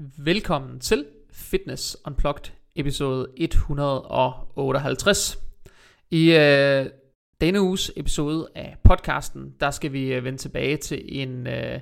Velkommen til Fitness Unplugged episode 158. I øh, denne uges episode af podcasten, der skal vi øh, vende tilbage til en, øh,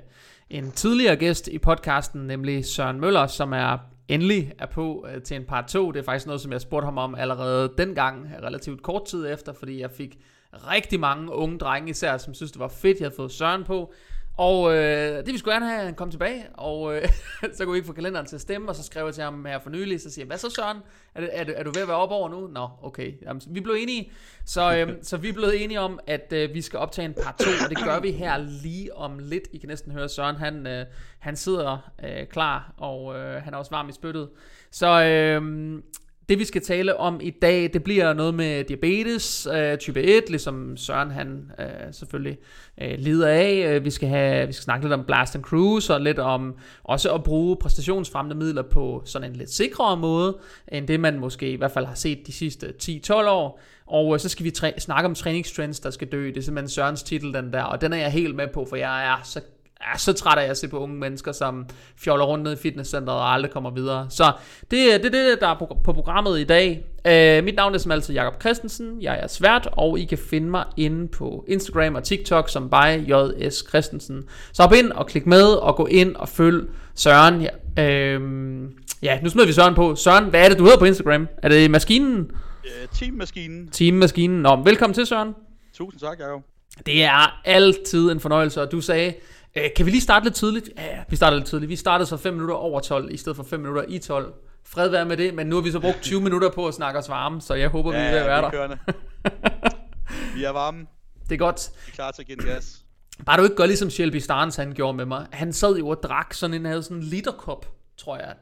en tidligere gæst i podcasten, nemlig Søren Møller, som er endelig er på øh, til en part 2. Det er faktisk noget, som jeg spurgte ham om allerede dengang, relativt kort tid efter, fordi jeg fik rigtig mange unge drenge især, som synes det var fedt, jeg havde fået Søren på. Og øh, det vi skulle gerne have, han kom tilbage, og øh, så kunne vi ikke få kalenderen til at stemme, og så skrev jeg til ham her for nylig, så siger jeg, hvad så Søren, er, det, er, du, er du ved at være op over nu? Nå, okay, Jamen, vi blev enige, så, øh, så vi blevet enige om, at øh, vi skal optage en part 2, og det gør vi her lige om lidt. I kan næsten høre Søren, han, øh, han sidder øh, klar, og øh, han er også varm i spyttet. Så øh, det vi skal tale om i dag, det bliver noget med diabetes øh, type 1, ligesom Søren han øh, selvfølgelig øh, lider af. Øh, vi skal have vi skal snakke lidt om blast and cruise og lidt om også at bruge præstationsfremmende midler på sådan en lidt sikrere måde end det man måske i hvert fald har set de sidste 10-12 år. Og øh, så skal vi snakke om træningstrends, der skal dø. Det er simpelthen Sørens titel, den der. Og den er jeg helt med på, for jeg er så er så træt af at se på unge mennesker, som fjoller rundt ned i fitnesscenteret og aldrig kommer videre. Så det er det, det, der er på, på programmet i dag. Uh, mit navn er som altid Jakob Christensen. Jeg er svært, og I kan finde mig inde på Instagram og TikTok som by JS Christensen. Så hop ind og klik med og gå ind og følg Søren. Ja, uh, ja nu smider vi Søren på. Søren, hvad er det, du hedder på Instagram? Er det Maskinen? Uh, Teammaskinen. Teammaskinen. Nå, velkommen til Søren. Tusind tak, Jacob. Det er altid en fornøjelse, og du sagde, Øh, kan vi lige starte lidt tidligt? Ja, vi starter lidt tidligt. Vi startede så 5 minutter over 12, i stedet for 5 minutter i 12. Fred være med det, men nu har vi så brugt 20 minutter på at snakke os varme, så jeg håber, ja, vi er ved at være der. vi er varme. Det er godt. Vi er klar til at give gas. Bare du ikke gør ligesom Shelby Starnes han gjorde med mig. Han sad jo og drak sådan en, havde sådan en literkop, tror jeg.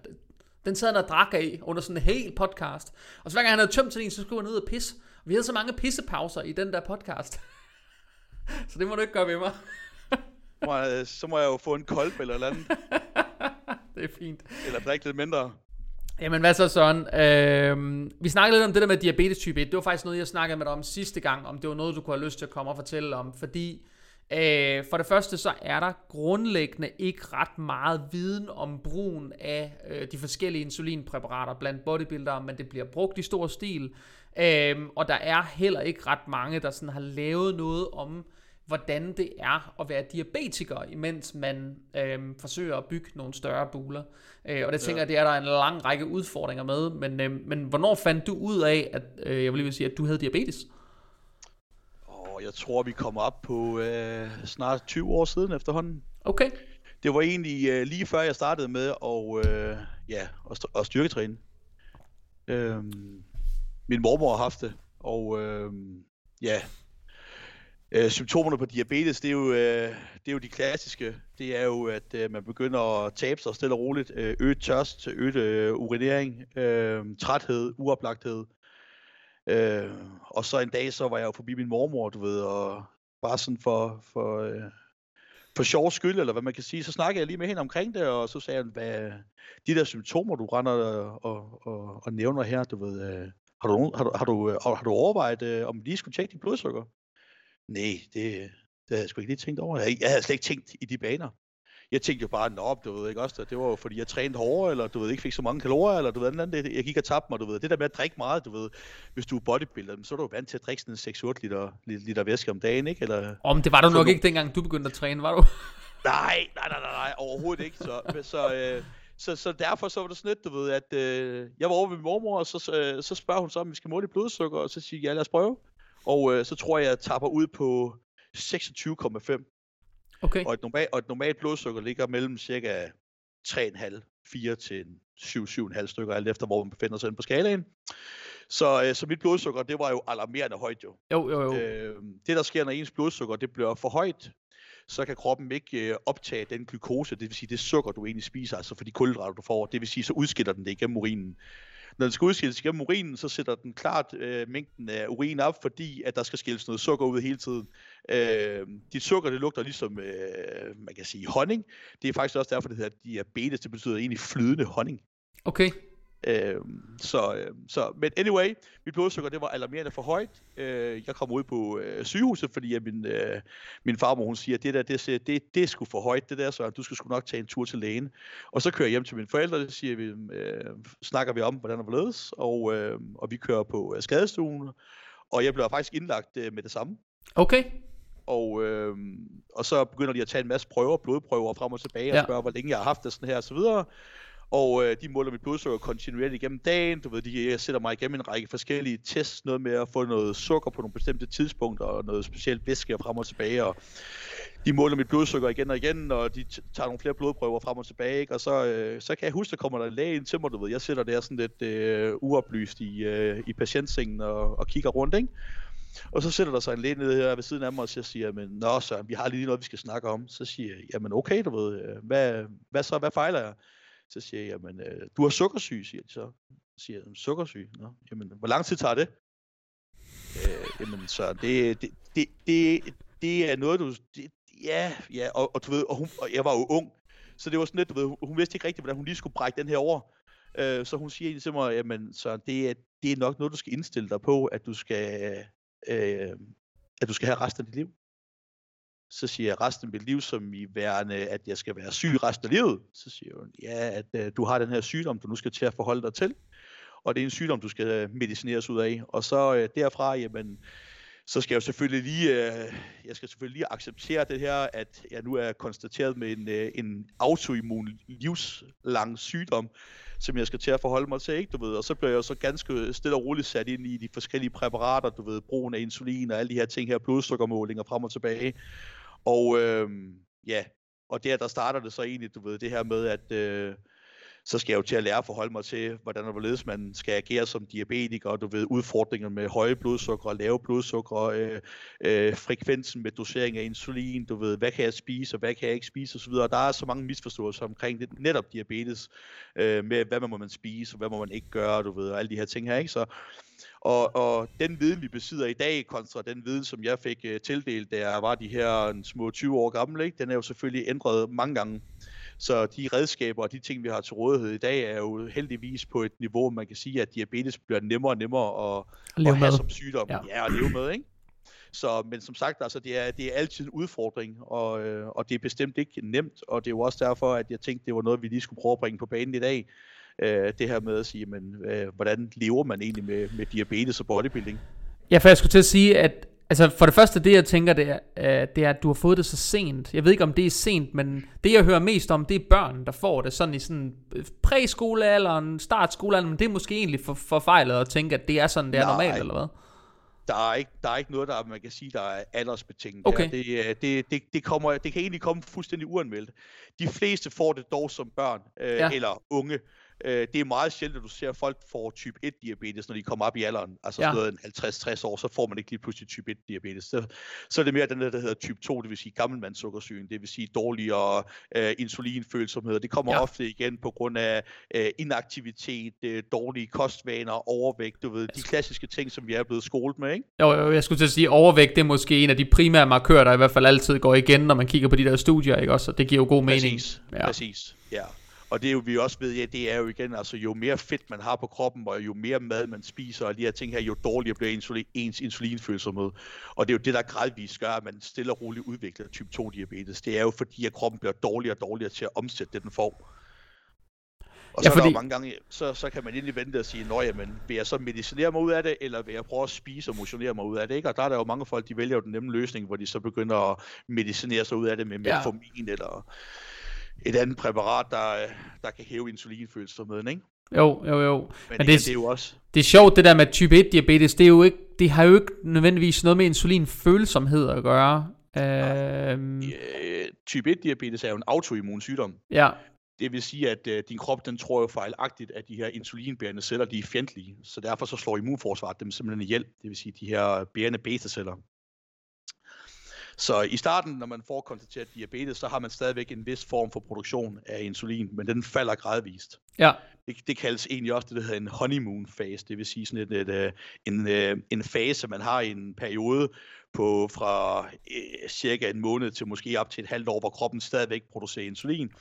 Den sad han og drak af under sådan en hel podcast. Og så hver gang han havde tømt til en, så skulle han ud og pisse. Vi havde så mange pissepauser i den der podcast. så det må du ikke gøre ved mig må jeg, så må jeg jo få en kolb eller noget andet. det er fint. Eller drikke lidt mindre. Jamen hvad så Søren? Øh, vi snakkede lidt om det der med diabetes type 1. Det var faktisk noget, jeg snakkede med dig om sidste gang, om det var noget, du kunne have lyst til at komme og fortælle om. Fordi øh, for det første, så er der grundlæggende ikke ret meget viden om brugen af øh, de forskellige insulinpræparater blandt bodybuildere, men det bliver brugt i stor stil. Øh, og der er heller ikke ret mange, der sådan har lavet noget om hvordan det er at være diabetiker, imens man øh, forsøger at bygge nogle større buler. Øh, og det tænker ja. jeg, det er der en lang række udfordringer med. Men, øh, men hvornår fandt du ud af, at øh, jeg vil lige sige, at du havde diabetes? Oh, jeg tror, vi kommer op på øh, snart 20 år siden efterhånden. Okay. Det var egentlig øh, lige før jeg startede med at, øh, ja, at, st- at styrketræne. Øh, min mormor har haft det, og øh, ja, Øh, symptomerne på diabetes, det er, jo, øh, det er jo de klassiske. Det er jo, at øh, man begynder at tabe sig stille og roligt. Øh, øget tørst, øget øh, urinering, øh, træthed, uoplagthed. Øh, og så en dag, så var jeg jo forbi min mormor, du ved, og bare sådan for, for, øh, for sjov skyld, eller hvad man kan sige, så snakkede jeg lige med hende omkring det, og så sagde han, hvad de der symptomer, du render og, og, og, og nævner her, du ved, øh, har, du, har, du, har, du, øh, har du overvejet, øh, om lige skulle tjekke dit blodsukker? Nej, det, det havde jeg sgu ikke lige tænkt over. Jeg, jeg havde slet ikke tænkt i de baner. Jeg tænkte jo bare, op, du ved ikke også, det var jo fordi jeg trænede hårdere, eller du ved ikke fik så mange kalorier, eller du ved, andet, jeg gik og tabte mig, du ved. Det der med at drikke meget, du ved, hvis du er bodybuilder, så er du jo vant til at drikke sådan 6-8 liter, liter væske om dagen, ikke? Eller, om det var du nok du... ikke dengang du begyndte at træne, var du? nej, nej, nej, nej, nej, overhovedet ikke. Så, så, øh, så, så derfor så var det sådan lidt, du ved, at øh, jeg var over ved min mormor, og så, øh, så spørger hun så, om vi skal måle blodsukker, og så siger jeg, ja, lad os prøve. Og øh, så tror jeg, jeg tapper ud på 26,5. Okay. Og et, normal, og et normalt blodsukker ligger mellem cirka 3,5, 4 til 7-7,5 stykker, alt efter hvor man befinder sig på skalaen. Så, øh, så mit blodsukker, det var jo alarmerende højt jo. Jo, jo, jo. Øh, det der sker, når ens blodsukker det bliver for højt, så kan kroppen ikke øh, optage den glukose, det vil sige det sukker, du egentlig spiser, altså for de kulhydrater, du får. Det vil sige, så udskiller den det igennem urinen. Når den skal udskilles gennem urinen, så sætter den klart øh, mængden af urin op, fordi at der skal skilles noget sukker ud hele tiden. Øh, dit sukker, det lugter ligesom, øh, man kan sige, honning. Det er faktisk også derfor, det hedder diabetes. Det betyder egentlig flydende honning. Okay. Øh, så, øh, så, men anyway, mit blodsukker det var alarmerende for højt. Øh, jeg kom ud på øh, sygehuset, fordi at min, øh, min farmor hun siger, det der, det, det, det, det er sgu for højt, det der, så du skal sgu nok tage en tur til lægen. Og så kører jeg hjem til mine forældre, og siger vi, øh, snakker vi om, hvordan det ledes, og, øh, og vi kører på øh, skadestuen, og jeg bliver faktisk indlagt øh, med det samme. Okay. Og, øh, og så begynder de at tage en masse prøver, blodprøver frem og tilbage, ja. og spørge, hvor længe jeg har haft det sådan her, og så videre. Og øh, de måler mit blodsukker kontinuerligt igennem dagen. Du ved, de jeg sætter mig igennem en række forskellige tests. Noget med at få noget sukker på nogle bestemte tidspunkter, og noget specielt væske frem og tilbage. Og de måler mit blodsukker igen og igen, og de tager nogle flere blodprøver frem og tilbage. Ikke? Og så, øh, så kan jeg huske, der kommer der en læge ind til mig, du ved. Jeg sætter der sådan lidt øh, uoplyst i, øh, i patientsengen og, og kigger rundt, ikke? Og så sætter der sig en læge nede her ved siden af mig, og så siger men nå så, vi har lige noget, vi skal snakke om. Så siger jeg, jamen okay, du ved, øh, hvad, hvad så, hvad fejler jeg? Så siger jeg, jamen, øh, du har sukkersyge, siger de så. Så siger jeg, sukkersyge? Nå, jamen, hvor lang tid tager det? Øh, jamen, så det, det, det, det, det er noget, du... Det, ja, ja, og, og du ved, og, hun, og jeg var jo ung, så det var sådan lidt, du ved, hun, hun vidste ikke rigtigt, hvordan hun lige skulle brække den her over. Øh, så hun siger egentlig til mig, jamen, så det er, det er nok noget, du skal indstille dig på, at du skal, øh, at du skal have resten af dit liv så siger jeg resten af mit liv som i værende, at jeg skal være syg resten af livet. Så siger hun, ja, at øh, du har den her sygdom, du nu skal til at forholde dig til. Og det er en sygdom, du skal øh, medicineres ud af. Og så øh, derfra, jamen, så skal jeg jo selvfølgelig lige, øh, jeg skal selvfølgelig lige acceptere det her, at jeg nu er konstateret med en, øh, en autoimmun livslang sygdom, som jeg skal til at forholde mig til, ikke, du ved. Og så bliver jeg så ganske stille og roligt sat ind i de forskellige præparater, du ved, brugen af insulin og alle de her ting her, blodsukkermålinger frem og tilbage. Og øh, ja, og der, der starter det så egentlig, du ved, det her med, at øh, så skal jeg jo til at lære at forholde mig til, hvordan og hvorledes man skal agere som diabetiker, du ved, udfordringer med høje blodsukker og lave blodsukker, øh, øh, frekvensen med dosering af insulin, du ved, hvad kan jeg spise, og hvad kan jeg ikke spise osv. Der er så mange misforståelser omkring det, netop diabetes, øh, med hvad man må man spise, og hvad må man ikke gøre, du ved, og alle de her ting her, ikke? Så, og, og den viden, vi besidder i dag, kontra den viden, som jeg fik uh, tildelt, da jeg var de her små 20 år gammel, ikke? den er jo selvfølgelig ændret mange gange. Så de redskaber og de ting, vi har til rådighed i dag, er jo heldigvis på et niveau, man kan sige, at diabetes bliver nemmere og nemmere at, at, at have som sygdom. Ja. ja, at leve med, ikke? Så, men som sagt, altså, det, er, det er altid en udfordring, og, øh, og det er bestemt ikke nemt, og det er jo også derfor, at jeg tænkte, det var noget, vi lige skulle prøve at bringe på banen i dag. Øh, det her med at sige, men, øh, hvordan lever man egentlig med, med diabetes og bodybuilding? Ja, for jeg skulle til at sige, at Altså for det første, det jeg tænker, det er, uh, det er, at du har fået det så sent. Jeg ved ikke, om det er sent, men det jeg hører mest om, det er børn, der får det sådan i sådan præskolealderen, startskolealderen, men det er måske egentlig for, forfejlet at tænke, at det er sådan, det er Nej. normalt, eller hvad? Der er, ikke, der er ikke noget, der man kan sige, der er aldersbetinget. Okay. Det, øh, det, det, det, kommer, det kan egentlig komme fuldstændig uanmeldt. De fleste får det dog som børn øh, ja. eller unge. Øh, det er meget sjældent, at du ser, at folk får type 1 diabetes, når de kommer op i alderen. Altså ja. sådan 50-60 år, så får man ikke lige pludselig type 1 diabetes. Så, så er det mere den der, der hedder type 2, det vil sige gammelmandssukkersygen, det vil sige dårligere øh, insulinfølsomhed. Det kommer ja. ofte igen på grund af øh, inaktivitet, øh, dårlige kostvaner, overvægt, du ved, de klassiske ting, som vi er blevet skolet med, ikke? Jo, jo jeg skulle til at sige, overvægt, det er måske en af de primære markører, der i hvert fald altid går igen, når man kigger på de der studier, ikke også? Og det giver jo god mening. Præcis, ja. præcis, ja. Og det er jo, vi også ved, ja, det er jo igen, altså jo mere fedt man har på kroppen, og jo mere mad man spiser, og de her ting her, jo dårligere bliver insulin, ens insulinfølsomhed. Og det er jo det, der gradvist gør, at man stille og roligt udvikler type 2 diabetes. Det er jo fordi, at kroppen bliver dårligere og dårligere til at omsætte det, den får. Og så ja, fordi... er der mange gange, så, så kan man egentlig vente og sige, nå jamen, vil jeg så medicinere mig ud af det, eller vil jeg prøve at spise og motionere mig ud af det, ikke? Og der er der jo mange folk, de vælger jo den nemme løsning, hvor de så begynder at medicinere sig ud af det med metformin, ja. eller et andet præparat, der, der kan hæve insulinfølsomheden, ikke? Jo, jo, jo. Men, Men det, det, er jo også... Det er sjovt, det der med type 1 diabetes, det, er jo ikke, det har jo ikke nødvendigvis noget med insulinfølsomhed at gøre. Øhm... Øh, type 1 diabetes er jo en autoimmun sygdom. Ja. Det vil sige, at øh, din krop den tror jo fejlagtigt, at de her insulinbærende celler de er fjendtlige. Så derfor så slår immunforsvaret dem simpelthen ihjel. Det vil sige, de her bærende beta-celler. Så i starten, når man får konstateret diabetes, så har man stadigvæk en vis form for produktion af insulin, men den falder gradvist. Ja. Det, det kaldes egentlig også det, der hedder en honeymoon fase, det vil sige sådan et, et, et, en, øh, en fase, man har i en periode på fra eh, cirka en måned til måske op til et halvt år, hvor kroppen stadigvæk producerer insulin.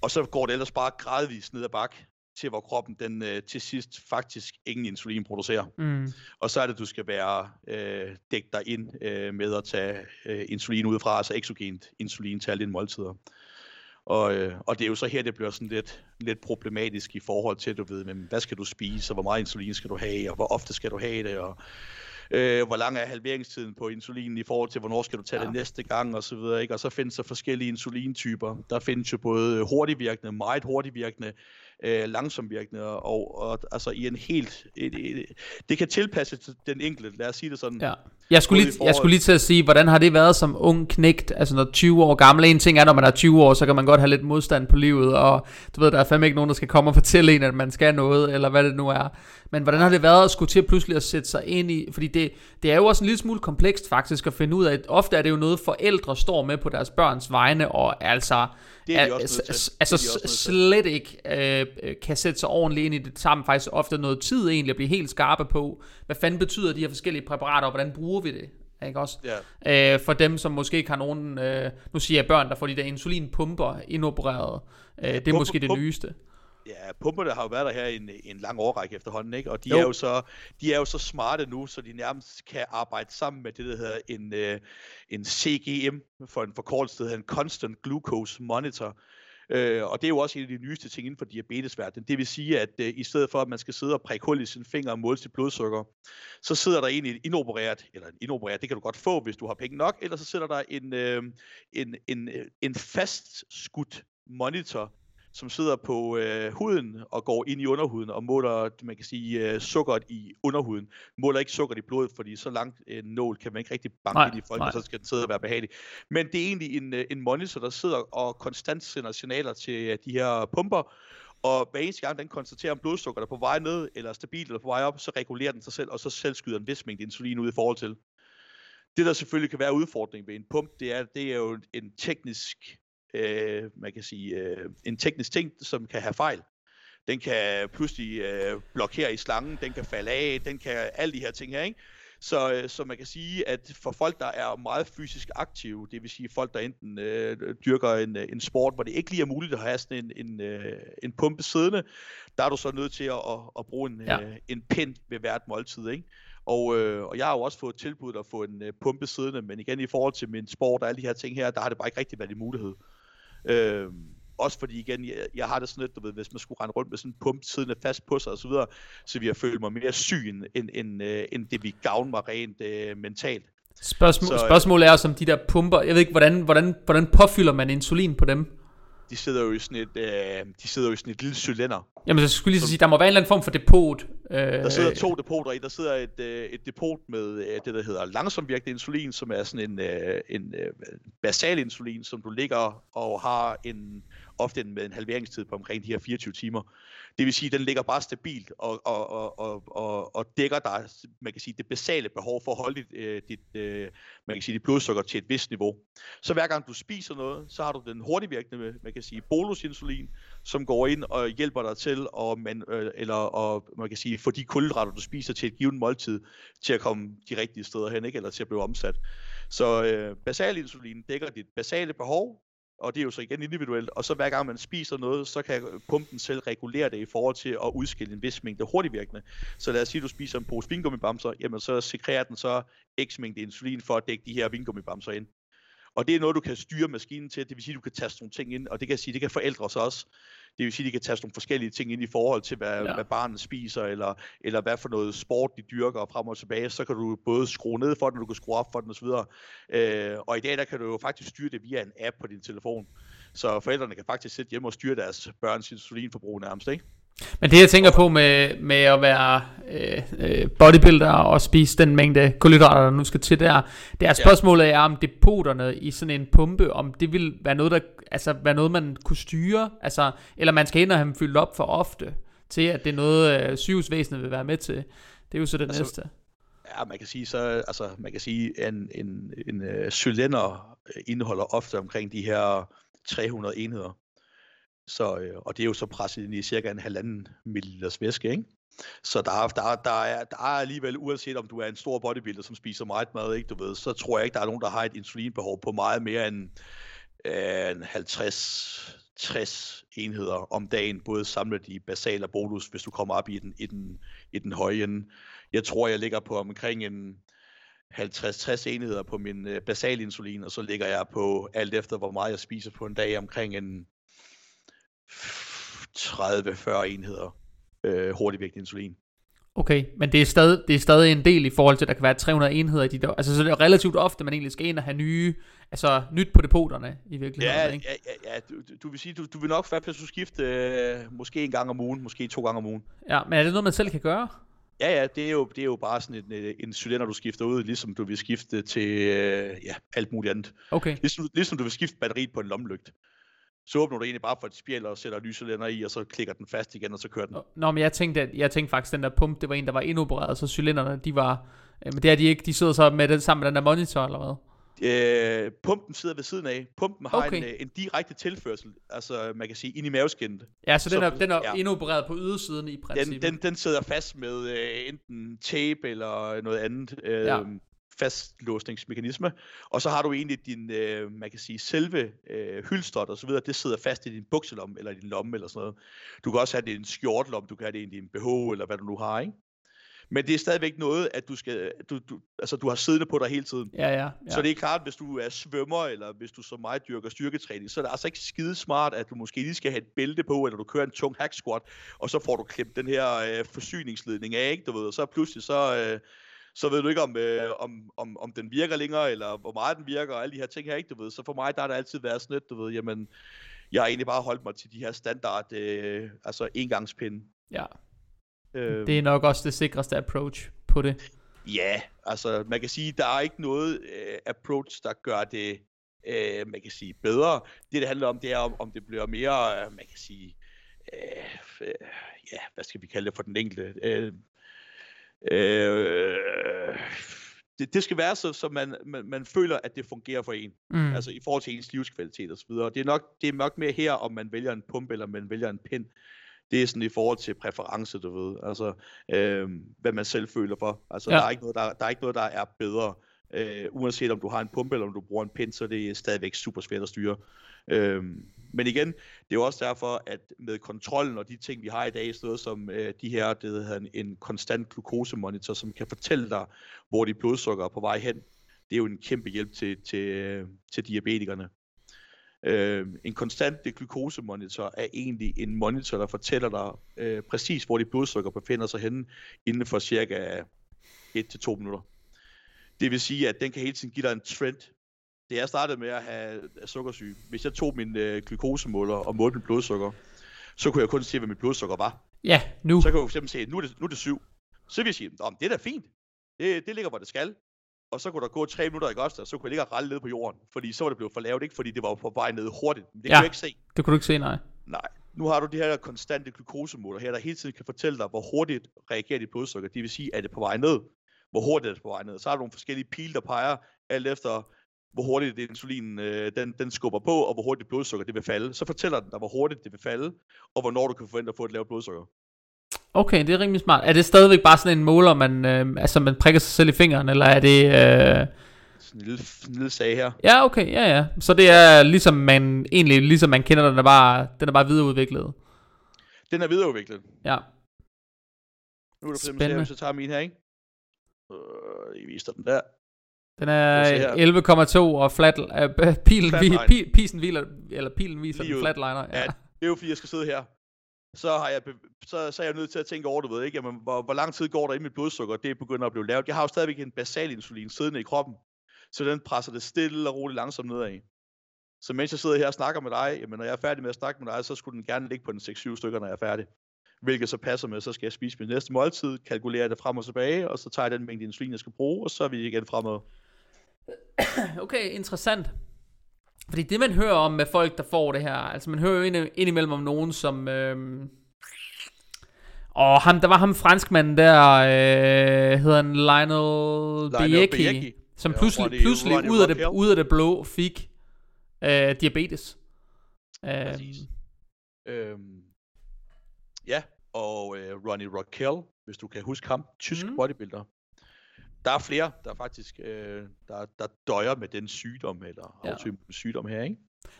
Og så går det ellers bare gradvist ned ad bak. Til hvor kroppen den øh, til sidst faktisk ingen insulin producerer. Mm. Og så er det, du skal være øh, dække dig ind øh, med at tage øh, insulin udefra, altså exogent insulin til alle dine måltider. Og, øh, og det er jo så her, det bliver sådan lidt, lidt problematisk i forhold til, du ved, men hvad skal du spise, og hvor meget insulin skal du have, og hvor ofte skal du have det, og øh, hvor lang er halveringstiden på insulin i forhold til, hvornår skal du tage ja. det næste gang, og så videre, ikke? Og så findes der forskellige insulintyper. Der findes jo både hurtigvirkende, meget hurtigvirkende, øh, langsomvirkende, og, og altså i en helt... Et, et, det kan tilpasse til den enkelte, lad os sige det sådan. Ja. Jeg skulle, lige, jeg skulle lige til at sige, hvordan har det været som ung knægt, altså når 20 år gammel, en ting er, når man er 20 år, så kan man godt have lidt modstand på livet, og du ved, der er fandme ikke nogen, der skal komme og fortælle en, at man skal noget, eller hvad det nu er. Men hvordan har det været at skulle til pludselig at sætte sig ind i, fordi det, det er jo også en lille smule komplekst faktisk at finde ud af, ofte er det jo noget, forældre står med på deres børns vegne, og altså, det er de også nødt til. altså de også slet ikke øh, kan sætte sig ordentligt ind i det sammen, faktisk ofte noget tid egentlig at blive helt skarpe på, hvad fanden betyder de her forskellige præparater, og hvordan bruger vi det? Ikke også? Ja. Øh, for dem, som måske ikke har nogen, øh, nu siger jeg børn, der får de der insulinpumper indopereret, øh, det er pumpe, måske det pumpe, nyeste. Ja, pumperne har jo været der her i en, en lang årrække efterhånden, ikke? Og de jo. er jo så de er jo så smarte nu, så de nærmest kan arbejde sammen med det, der hedder en, øh, en CGM, for en forkortelse, der hedder en Constant Glucose Monitor. Øh, og det er jo også en af de nyeste ting inden for diabetesverdenen. Det vil sige, at øh, i stedet for, at man skal sidde og prikke hul i sin finger og måle sit blodsukker, så sidder der en inopereret, eller en inopereret, det kan du godt få, hvis du har penge nok, eller så sidder der en, øh, en, en, en fast skudt monitor, som sidder på øh, huden og går ind i underhuden og måler, man kan sige, øh, sukkeret i underhuden. Måler ikke sukkeret i blodet, fordi så langt en øh, nål kan man ikke rigtig banke nej, ind i folk, nej. og så skal den sidde og være behagelig. Men det er egentlig en, øh, en monitor, der sidder og konstant sender signaler til øh, de her pumper, og hver eneste gang den konstaterer, om blodsukker er på vej ned, eller stabilt eller på vej op, så regulerer den sig selv, og så selv skyder en vis mængde insulin ud i forhold til. Det, der selvfølgelig kan være udfordring ved en pump, det er, det er jo en teknisk øh, man kan sige, øh, en teknisk ting, som kan have fejl. Den kan pludselig øh, blokere i slangen, den kan falde af, den kan alle de her ting her, ikke? Så, øh, så man kan sige, at for folk, der er meget fysisk aktive, det vil sige folk, der enten øh, dyrker en, en sport, hvor det ikke lige er muligt at have sådan en, en, øh, en pumpe siddende, der er du så nødt til at, at, at bruge en, ja. øh, en pind ved hvert måltid. Ikke? Og, øh, og jeg har jo også fået tilbudt at få en øh, pumpe siddende, men igen i forhold til min sport og alle de her ting her, der har det bare ikke rigtig været en mulighed. Øh, også fordi igen, jeg, jeg har det sådan lidt, du ved, hvis man skulle rende rundt med sådan en pump siddende fast på sig og så videre, så vi har følt mig mere syg, end, end, end, øh, end det vi gavn mig rent øh, mentalt. Spørgsmål, så, øh, spørgsmålet er også om de der pumper, jeg ved ikke, hvordan, hvordan, hvordan påfylder man insulin på dem? De sidder jo i sådan et, øh, de sidder jo i sådan et lille cylinder. Jamen, så skulle lige så sige, der må være en eller anden form for depot. Øh, der sidder to depoter i. Der sidder et, øh, et depot med øh, det, der hedder langsomvirkende insulin, som er sådan en, øh, en øh, basal insulin, som du ligger og har en, ofte med en halveringstid på omkring de her 24 timer. Det vil sige, at den ligger bare stabilt og, og, og, og, og, og dækker dig, man kan sige, det basale behov for at holde dit, øh, dit, øh, man kan sige, dit blodsukker til et vist niveau. Så hver gang du spiser noget, så har du den hurtigvirkende, man kan sige, bolusinsulin, som går ind og hjælper dig til at, man, øh, eller, og, man kan sige, få de kulhydrater, du spiser til et givet måltid, til at komme de rigtige steder hen, ikke? eller til at blive omsat. Så øh, basalinsulin dækker dit basale behov, og det er jo så igen individuelt, og så hver gang man spiser noget, så kan pumpen selv regulere det i forhold til at udskille en vis mængde hurtigvirkende. Så lad os sige, at du spiser en pose vingummibamser, jamen så sekrerer den så x mængde insulin for at dække de her vingummibamser ind. Og det er noget, du kan styre maskinen til, det vil sige, at du kan taste nogle ting ind, og det kan sige, det kan forældre så også. Det vil sige, at de kan tage nogle forskellige ting ind i forhold til, hvad, ja. hvad barnet spiser, eller, eller hvad for noget sport de dyrker og frem og tilbage. Så kan du både skrue ned for den, og du kan skrue op for den osv. Øh, og i dag der kan du jo faktisk styre det via en app på din telefon. Så forældrene kan faktisk sidde hjemme og styre deres børns insulinforbrug nærmest, ikke? Men det jeg tænker på med, med at være øh, øh, bodybuilder og spise den mængde kulhydrater, der nu skal til der, det er spørgsmålet er, om depoterne i sådan en pumpe, om det vil være noget, der, altså, være noget man kunne styre, altså, eller man skal ind og have dem fyldt op for ofte, til at det er noget, øh, sygehusvæsenet vil være med til. Det er jo så det altså, næste. Ja, man kan sige så, altså man kan sige, en, en, en uh, cylinder indeholder ofte omkring de her 300 enheder. Så, øh, og det er jo så presset ind i cirka en halvanden milliliters væske, ikke? Så der, der, der, er, der er alligevel, uanset om du er en stor bodybuilder, som spiser meget mad, ikke, du ved, så tror jeg ikke, der er nogen, der har et insulinbehov på meget mere end, øh, 50 60 enheder om dagen, både samlet i basal og bolus, hvis du kommer op i den, i den, i den høje ende. Jeg tror, jeg ligger på omkring en 50-60 enheder på min øh, basal insulin, og så ligger jeg på, alt efter hvor meget jeg spiser på en dag, omkring en 30-40 enheder øh, hurtigvægt insulin. Okay, men det er, stadig, det er stadig en del i forhold til, at der kan være 300 enheder i de der, altså så det er relativt ofte, man egentlig skal ind og have nye, altså nyt på depoterne i virkeligheden, Ja, ikke? ja, ja, ja du, du- vil sige, du, du vil nok på at skifte øh, måske en gang om ugen, måske to gange om ugen. Ja, men er det noget, man selv kan gøre? Ja, ja, det er jo, det er jo bare sådan en, øh, en cylinder, du skifter ud, ligesom du vil skifte til øh, ja, alt muligt andet. Okay, Ligesom, ligesom du vil skifte batteriet på en lommelygte. Så åbner du egentlig bare for et spjæld og sætter en ny cylinder i, og så klikker den fast igen, og så kører den. Nå, men jeg tænkte, at, jeg tænkte faktisk, at den der pump, det var en, der var indopereret, så cylinderne, de var, øh, men det er de ikke, de sidder så med den sammen med den der monitor, eller hvad? Øh, pumpen sidder ved siden af. Pumpen har Okay. en, øh, en direkte tilførsel, altså man kan sige ind i maveskinnet. Ja, så den Så- er, den er ja. indopereret på ydersiden i Den, princippet. den, den sidder fast med øh, enten tape eller noget andet øh, Ja. Fastlåsningsmekanisme. Og så har du egentlig din, øh, man kan sige, selve øh, hylstret og så videre, det sidder fast i din bukselomme eller din lomme eller sådan noget. Du kan også have det i en skjortlomme, du kan have det i din BH eller hvad du nu har, ikke? Men det er stadigvæk noget, at du skal, du, du, altså du har siddende på dig hele tiden. Ja, ja. Ja. Så det er klart, hvis du er svømmer, eller hvis du som mig dyrker styrketræning, så er det altså ikke skide smart, at du måske lige skal have et bælte på, eller du kører en tung hack squat, og så får du klemt den her øh, forsyningsledning af, ikke, du ved, og så pludselig så, øh, så ved du ikke, om, øh, om, om, om den virker længere, eller hvor meget den virker, og alle de her ting her, ikke, du ved. Så for mig, der har det altid været sådan lidt, du ved, jamen, jeg har egentlig bare holdt mig til de her standard, øh, altså engangspinde. ja. Øh, Det er nok også det sikreste approach på det. Ja, altså man kan sige, der er ikke noget øh, approach, der gør det, øh, man kan sige, bedre. Det, det handler om, det er, om, om det bliver mere, øh, man kan sige, øh, øh, ja, hvad skal vi kalde det for den enkelte? Øh, øh, det, det skal være så, så man, man, man føler, at det fungerer for en. Mm. Altså i forhold til ens livskvalitet og så videre. Det er nok, det er nok mere her, om man vælger en pumpe, eller man vælger en pind. Det er sådan i forhold til præference, du ved. Altså, øh, hvad man selv føler for. Altså, ja. der, er ikke noget, der, der er ikke noget, der er bedre. Øh, uanset om du har en pumpe, eller om du bruger en pind, så det er det stadigvæk super svært at styre. Øh, men igen, det er jo også derfor, at med kontrollen og de ting, vi har i dag, sådan noget som øh, de her, det hedder en, en konstant glukosemonitor, som kan fortælle dig, hvor dit blodsukker er på vej hen. Det er jo en kæmpe hjælp til, til, øh, til diabetikerne. Øh, en konstant glukosemonitor er egentlig en monitor, der fortæller dig øh, præcis, hvor dit blodsukker befinder sig henne inden for cirka 1-2 minutter. Det vil sige, at den kan hele tiden give dig en trend. Da jeg startede med at have sukkersyge, hvis jeg tog min øh, glukosemåler og målte mit blodsukker, så kunne jeg kun se, hvad mit blodsukker var. Ja, nu. Så kan jeg eksempel se, nu er det, nu er det 7. Så vil jeg sige, "Nå, men det er da fint. Det, det ligger, hvor det skal. Og så kunne der gå tre minutter, ikke også? Og så kunne jeg ligge og ralle ned på jorden. Fordi så var det blevet for lavt, ikke? Fordi det var på vej ned hurtigt. Men det Ja. kunne jeg ikke se. Det kunne du ikke se, nej. Nej. Nu har du de her konstante glukosemåler her, der hele tiden kan fortælle dig, hvor hurtigt reagerer dit blodsukker. Det vil sige, er det på vej ned? Hvor hurtigt er det på vej ned? Så har du nogle forskellige pile, der peger alt efter, hvor hurtigt det insulin øh, den, den skubber på, og hvor hurtigt blodsukker det vil falde. Så fortæller den dig, hvor hurtigt det vil falde, og hvornår du kan forvente at få et lavt blodsukker. Okay, det er rimelig smart. Er det stadigvæk bare sådan en måler, man, øh, altså man prikker sig selv i fingeren, eller er det... Øh... Sådan en lille, en lille sag her. Ja, okay, ja, ja. Så det er ligesom man, egentlig ligesom man kender den, er bare, den er bare videreudviklet. Den er videreudviklet. Ja. Nu er der Spændende. hvis jeg tager min her, ikke? Øh, jeg viser den der. Den er 11,2 og flat, øh, pilen, vi, Flatline. pi, pisen hviler, eller pilen viser Lige den flatliner. Ja. Ja. Det er jo fordi, jeg skal sidde her. Så, har jeg, så, så er jeg nødt til at tænke over, du ved ikke, jamen, hvor, hvor lang tid går der i mit blodsukker, det begynder at blive lavt. Jeg har jo stadigvæk en basal insulin siddende i kroppen, så den presser det stille og roligt langsomt nedad. Så mens jeg sidder her og snakker med dig, jamen, når jeg er færdig med at snakke med dig, så skulle den gerne ligge på den 6-7 stykker, når jeg er færdig. Hvilket så passer med, så skal jeg spise min næste måltid, kalkulere det frem og tilbage, og så tager jeg den mængde insulin, jeg skal bruge, og så er vi igen fremad. Okay, interessant. Fordi det man hører om med folk, der får det her, altså man hører jo ind, indimellem om nogen, som... Øhm, og ham, der var ham franskmanden der, øh, hedder han Lionel, Lionel Biecki, Biecki. som Ja, pludselig, Ronnie- pludselig Ronnie ud, af det, ud af det blå fik øh, diabetes. Øhm, Præcis. Øhm, ja, og øh, Ronnie Raquel, hvis du kan huske ham, tysk mm. bodybuilder. Der er flere, der faktisk øh, der, der døjer med den sygdom, eller Ja. autoimmun sygdom her, ikke?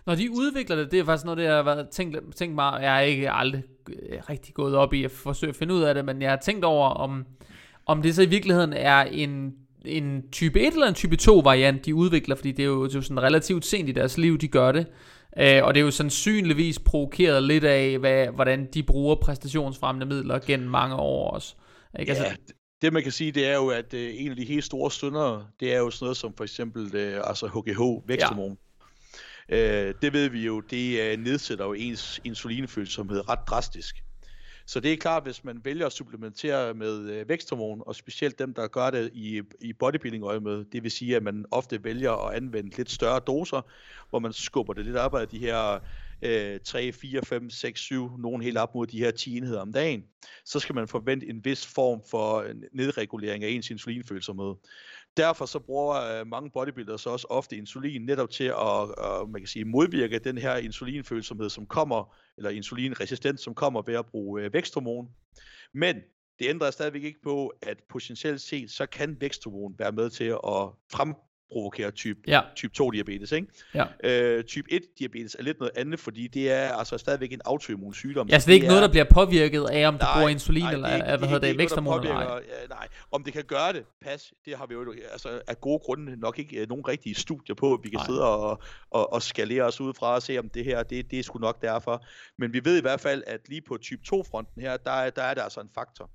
Når de udvikler det, det er faktisk noget, det jeg har været tænkt, tænkt mig, jeg er ikke aldrig rigtig gået op i at forsøge at finde ud af det, men jeg har tænkt over, om, om det så i virkeligheden er en, en type 1 eller en type 2 variant, de udvikler, fordi det er jo, det er jo sådan relativt sent i deres liv, de gør det. Øh, og det er jo sandsynligvis provokeret lidt af, hvad, hvordan de bruger præstationsfremmende midler gennem mange år også. Ikke? Altså, ja, det man kan sige, det er jo, at øh, en af de helt store stunder, det er jo sådan noget som for eksempel øh, altså HGH, væksthormon. Ja. Øh, det ved vi jo, det øh, nedsætter jo ens insulinfølsomhed ret drastisk. Så det er klart, hvis man vælger at supplementere med øh, væksthormon, og specielt dem, der gør det i, i bodybuilding med, det vil sige, at man ofte vælger at anvende lidt større doser, hvor man skubber det lidt op af de her øh, 3, 4, 5, 6, 7, nogen helt op mod de her 10 enheder om dagen, så skal man forvente en vis form for øh, nedregulering af ens insulinfølsomhed. Derfor så bruger øh, mange bodybuildere så også ofte insulin netop til at, at man kan sige, modvirke den her insulinfølsomhed, som kommer, eller insulinresistens, som kommer ved at bruge øh, væksthormon. Men det ændrer stadigvæk ikke på, at potentielt set, så kan væksthormon være med til at frem, provokerer type, ja. type 2 diabetes. Ikke? Ja. Øh, type 1 diabetes er lidt noget andet, fordi det er altså stadigvæk en autoimmun sygdom. Ja, så det er ikke det noget, der bliver påvirket af, om du bruger insulin, nej, eller det, hvad hedder det, væksthormon eller nej. nej. Om det kan gøre det, pas, det har vi jo altså, af gode grunde nok ikke uh, nogen rigtige studier på, vi kan nej. sidde og, og, og skalere os ud fra og se, om det her, det, det er sgu nok derfor. Men vi ved i hvert fald, at lige på type 2-fronten her, der, der er det altså en faktor.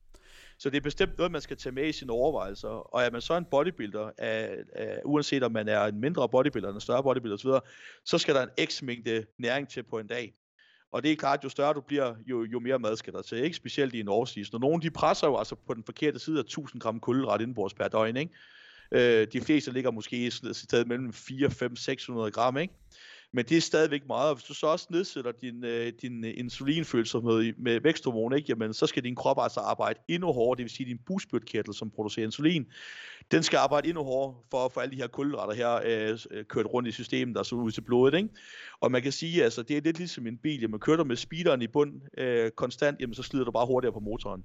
Så det er bestemt noget, man skal tage med i sine overvejelser. Og er man så en bodybuilder, af, af, uanset om man er en mindre bodybuilder eller en større bodybuilder osv., så skal der en x mængde næring til på en dag. Og det er klart, jo større du bliver, jo, jo mere mad skal der til, ikke? Specielt i en årsidsen. Når nogle de presser jo altså på den forkerte side af 1000 gram kulhydrat indenbords per døgn, ikke? Øh, de fleste ligger måske et sted mellem 4, 5, 600 gram, ikke? Men det er stadigvæk meget, og hvis du så også nedsætter din, øh, din øh, insulinfølsomhed med væksthormon, ikke, jamen, så skal din krop altså arbejde endnu hårdere, det vil sige din busbødkirtel, som producerer insulin, den skal arbejde endnu hårdere for at få alle de her kulhydrater her øh, øh, kørt rundt i systemet, der så ud til blodet. Ikke? Og man kan sige, altså det er lidt ligesom en bil, jamen kører du med speederen i bund øh, konstant, jamen så slider du bare hurtigere på motoren.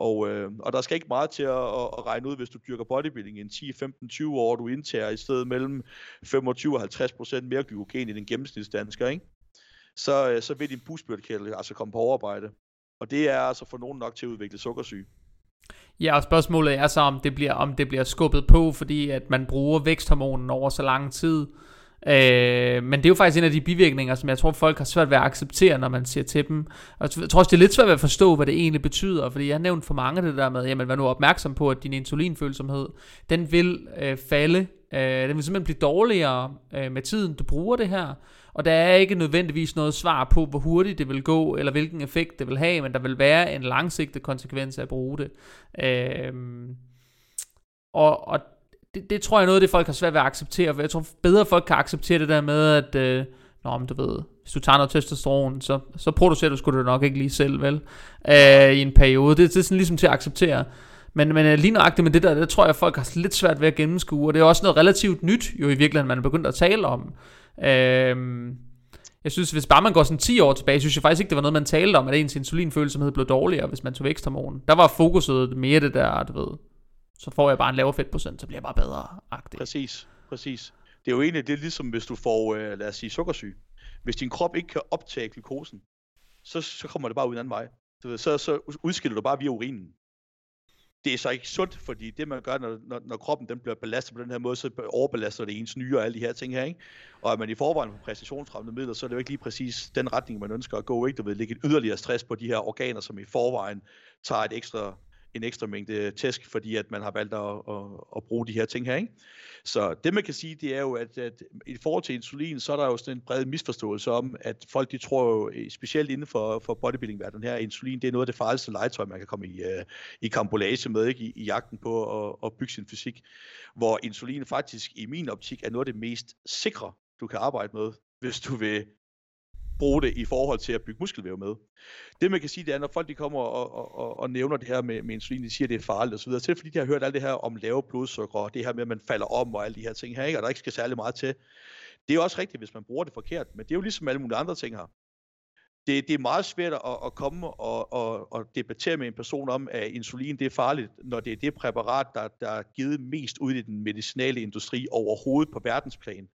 Og, øh, og der skal ikke meget til at, at, at regne ud, hvis du dyrker bodybuilding i en 10, 15, 20 år, du indtager i stedet mellem 25 og 50 procent mere glykogen i den gennemsnitsdansker, ikke? Så, øh, så vil din busbødkælde altså komme på overarbejde. Og det er altså for nogen nok til at udvikle sukkersyge. Ja, og spørgsmålet er så, om det bliver, om det bliver skubbet på, fordi at man bruger væksthormonen over så lang tid, Øh, men det er jo faktisk en af de bivirkninger, som jeg tror, folk har svært ved at acceptere, når man siger til dem. Og jeg tror også, det er lidt svært ved at forstå, hvad det egentlig betyder, fordi jeg har nævnt for mange det der med, jamen vær nu opmærksom på, at din insulinfølsomhed, den vil øh, falde, øh, den vil simpelthen blive dårligere øh, med tiden, du bruger det her. Og der er ikke nødvendigvis noget svar på, hvor hurtigt det vil gå, eller hvilken effekt det vil have, men der vil være en langsigtet konsekvens af at bruge det. Øh, og, og det, det tror jeg er noget af det, folk har svært ved at acceptere, for jeg tror bedre, folk kan acceptere det der med, at, øh, nå, men du ved, hvis du tager noget testosteron, så, så producerer du sgu det nok ikke lige selv, vel, øh, i en periode. Det, det er sådan ligesom til at acceptere. Men, men øh, lige nøjagtigt med det der, det tror jeg, folk har lidt svært ved at gennemskue, og det er også noget relativt nyt, jo i virkeligheden, man er begyndt at tale om. Øh, jeg synes, hvis bare man går sådan 10 år tilbage, synes jeg faktisk ikke, det var noget, man talte om, at ens insulinfølsomhed blev dårligere, hvis man tog væksthormon. Der var fokuset mere det der, du ved, så får jeg bare en lavere fedtprocent, så bliver jeg bare bedre. -agtig. Præcis, præcis. Det er jo egentlig det er ligesom, hvis du får, øh, lad os sige, sukkersyge. Hvis din krop ikke kan optage glukosen, så, så kommer det bare ud en anden vej. Så, så, så udskiller du bare via urinen. Det er så ikke sundt, fordi det man gør, når, når, når kroppen den bliver belastet på den her måde, så overbelaster det ens nyre og alle de her ting her, ikke? Og er man i forvejen på præstationsfremmende midler, så er det jo ikke lige præcis den retning, man ønsker at gå, ikke? Du vil lægge et yderligere stress på de her organer, som i forvejen tager et ekstra en ekstra mængde tæsk, fordi at man har valgt at, at, at bruge de her ting her. Ikke? Så det man kan sige, det er jo, at, at i forhold til insulin, så er der jo sådan en bred misforståelse om, at folk de tror jo, eh, specielt inden for, for bodybuilding-verdenen her, at insulin det er noget af det farligste legetøj, man kan komme i, uh, i kambolage med, ikke? I, i jagten på at, at bygge sin fysik. Hvor insulin faktisk i min optik er noget af det mest sikre, du kan arbejde med, hvis du vil bruge det i forhold til at bygge muskelvæv med. Det man kan sige, det er, når folk de kommer og, og, og, og nævner det her med, med insulin, de siger, at det er farligt osv., så er det fordi, de har hørt alt det her om lave blodsukker, og det her med, at man falder om og alle de her ting her, ikke? og der ikke skal særlig meget til. Det er også rigtigt, hvis man bruger det forkert, men det er jo ligesom alle mulige andre ting her. det, det er meget svært at, at komme og, og, og debattere med en person om, at insulin det er farligt, når det er det præparat, der, der er givet mest ud i den medicinale industri overhovedet på verdensplan.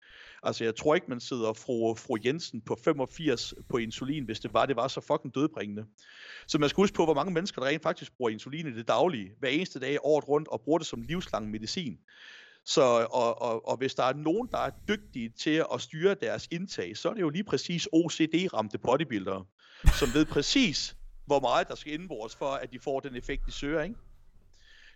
Altså, jeg tror ikke, man sidder fru, fru Jensen på 85 på insulin, hvis det var, det var så fucking dødbringende. Så man skal huske på, hvor mange mennesker, der rent faktisk bruger insulin i det daglige, hver eneste dag, året rundt, og bruger det som livslang medicin. Så, og, og, og hvis der er nogen, der er dygtige til at styre deres indtag, så er det jo lige præcis OCD-ramte bodybuildere, som ved præcis, hvor meget der skal indbordes for, at de får den effekt, de søger, ikke?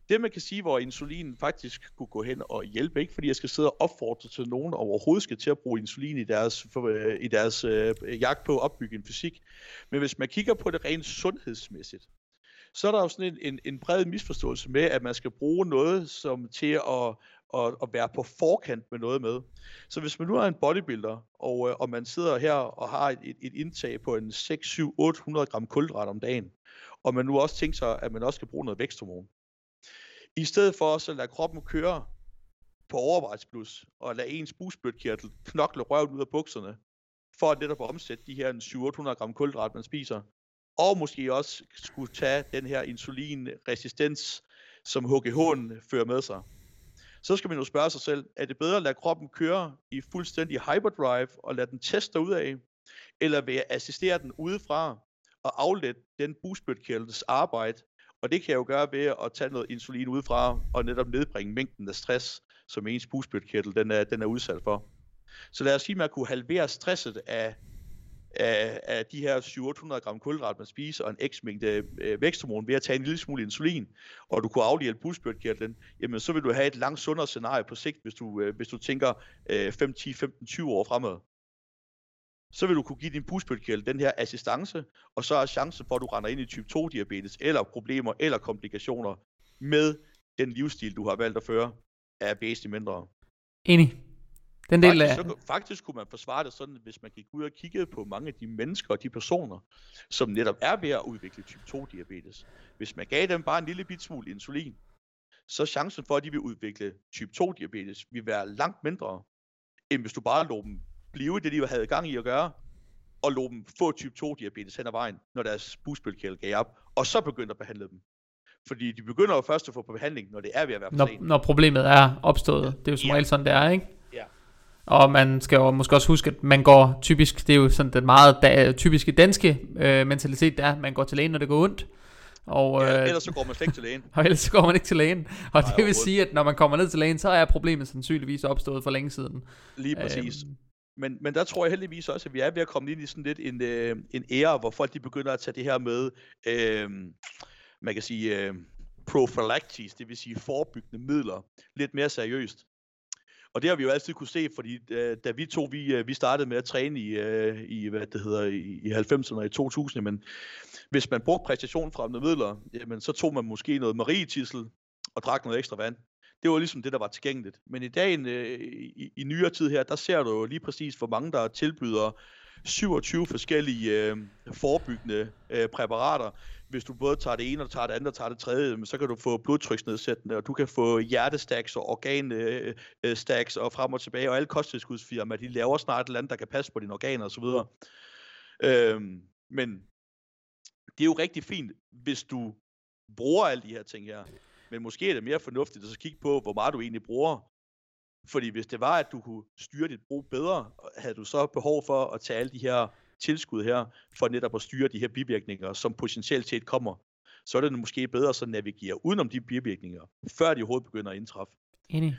Det man kan sige, hvor insulin faktisk kunne gå hen og hjælpe, ikke fordi jeg skal sidde og opfordre til nogen overhovedet skal til at bruge insulin i deres, for, øh, i deres øh, jagt på at opbygge en fysik. Men hvis man kigger på det rent sundhedsmæssigt, så er der jo sådan en, en, en bred misforståelse med, at man skal bruge noget som til at, at, at være på forkant med noget med. Så hvis man nu er en bodybuilder, og, øh, og man sidder her og har et, et, et indtag på en 6, 7, 800 gram kulhydrat om dagen, og man nu også tænker sig, at man også skal bruge noget væksthormon, i stedet for at lade kroppen køre på overvejsplus, og lade ens busbødkirtel knokle røven ud af bukserne, for at netop omsætte de her 700-800 gram kulhydrat, man spiser, og måske også skulle tage den her insulinresistens, som HGH'en fører med sig. Så skal man jo spørge sig selv, er det bedre at lade kroppen køre i fuldstændig hyperdrive og lade den teste ud af, eller vil jeg assistere den udefra og aflette den busbødkirtels arbejde og det kan jeg jo gøre ved at tage noget insulin udefra og netop nedbringe mængden af stress, som ens bugspytkirtel den er, den er udsat for. Så lad os sige, at man kunne halvere stresset af, af, af de her 700 gram kulhydrat, man spiser, og en x mængde øh, væksthormon ved at tage en lille smule insulin, og du kunne afhjælpe bugspytkirtlen, jamen så vil du have et langt sundere scenarie på sigt, hvis du, øh, hvis du tænker øh, 5, 10, 15, 20 år fremad så vil du kunne give din bugspytkirtel den her assistance, og så er chancen for, at du render ind i type 2 diabetes, eller problemer, eller komplikationer med den livsstil, du har valgt at føre, er væsentligt mindre. Enig. Den del faktisk, så, faktisk kunne man forsvare det sådan, hvis man gik ud og kiggede på mange af de mennesker og de personer, som netop er ved at udvikle type 2 diabetes. Hvis man gav dem bare en lille bit smule insulin, så chancen for, at de vil udvikle type 2 diabetes, vil være langt mindre, end hvis du bare lå dem blive det, de havde gang i at gøre, og lå dem få type 2 diabetes hen ad vejen, når deres bugspytkirtel gav op, og så begyndte at behandle dem. Fordi de begynder jo først at få på behandling, når det er ved at være for når, sent. Når problemet er opstået. Ja. Det er jo som ja. regel sådan, det er, ikke? Ja. Og man skal jo måske også huske, at man går typisk, det er jo sådan den meget da, typiske danske øh, mentalitet, der er, man går til lægen, når det går ondt. Og, ja, øh, ellers så går man slet ikke til lægen. og ellers så går man ikke til lægen. Og Nej, det vil sige, at når man kommer ned til lægen, så er problemet sandsynligvis opstået for længe siden. Lige præcis. Øhm, men, men der tror jeg heldigvis også, at vi er ved at komme ind i sådan lidt en, øh, en ære, hvor folk de begynder at tage det her med, øh, man kan sige, øh, prophylactis, det vil sige forebyggende midler, lidt mere seriøst. Og det har vi jo altid kunne se, fordi øh, da vi to vi, øh, vi startede med at træne i, øh, i hvad det hedder, i, i 90'erne og i 2000'erne, men hvis man brugte præstationsfremmende midler, jamen, så tog man måske noget marietissel og drak noget ekstra vand det var ligesom det, der var tilgængeligt. Men i dag, øh, i, i nyere tid her, der ser du jo lige præcis, hvor mange der tilbyder 27 forskellige øh, forebyggende øh, præparater. Hvis du både tager det ene, og tager det andet, og tager det tredje, så kan du få blodtryksnedsættende, og du kan få hjertestacks og organstacks øh, øh og frem og tilbage, og alle kosttilskudsfirmaer, de laver snart et eller andet, der kan passe på dine organer osv. Øhm, men det er jo rigtig fint, hvis du bruger alle de her ting her. Men måske er det mere fornuftigt at så kigge på, hvor meget du egentlig bruger. Fordi hvis det var, at du kunne styre dit brug bedre, havde du så behov for at tage alle de her tilskud her, for netop at styre de her bivirkninger, som potentielt set kommer, så er det måske bedre at navigere udenom de bivirkninger, før de overhovedet begynder at indtræffe. Enig.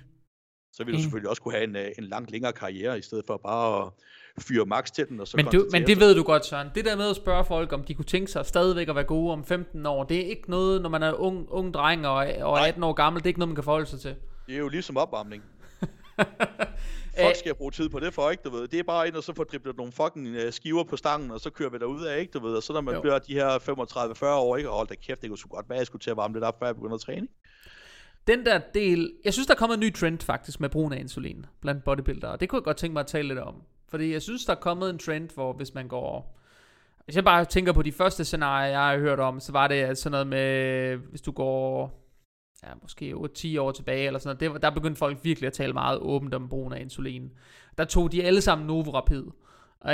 Så vil du selvfølgelig også kunne have en, øh, en langt længere karriere, i stedet for bare at fyre max til den. Og så men, du, men det ved du godt, Søren. Det der med at spørge folk, om de kunne tænke sig stadigvæk at være gode om 15 år, det er ikke noget, når man er ung, ung dreng og, og 18 år gammel, det er ikke noget, man kan forholde sig til. Det er jo ligesom opvarmning. Folk skal bruge tid på det for, ikke, du ved. Det er bare ind og så få driblet nogle fucking øh, skiver på stangen, og så kører vi derud af, ikke, du ved. Og så når man jo. bliver de her 35-40 år, ikke, og hold da kæft, det kunne sgu godt være, jeg skulle til at varme lidt op, før jeg begynder at træne. Den der del, jeg synes, der er kommet en ny trend faktisk med brugen af insulin blandt bodybuildere. Det kunne jeg godt tænke mig at tale lidt om. Fordi jeg synes, der er kommet en trend, hvor hvis man går... Hvis jeg bare tænker på de første scenarier, jeg har hørt om, så var det sådan noget med, hvis du går ja, måske 8-10 år tilbage, eller sådan noget, det, der begyndte folk virkelig at tale meget åbent om brugen af insulin. Der tog de alle sammen Novo Rapid.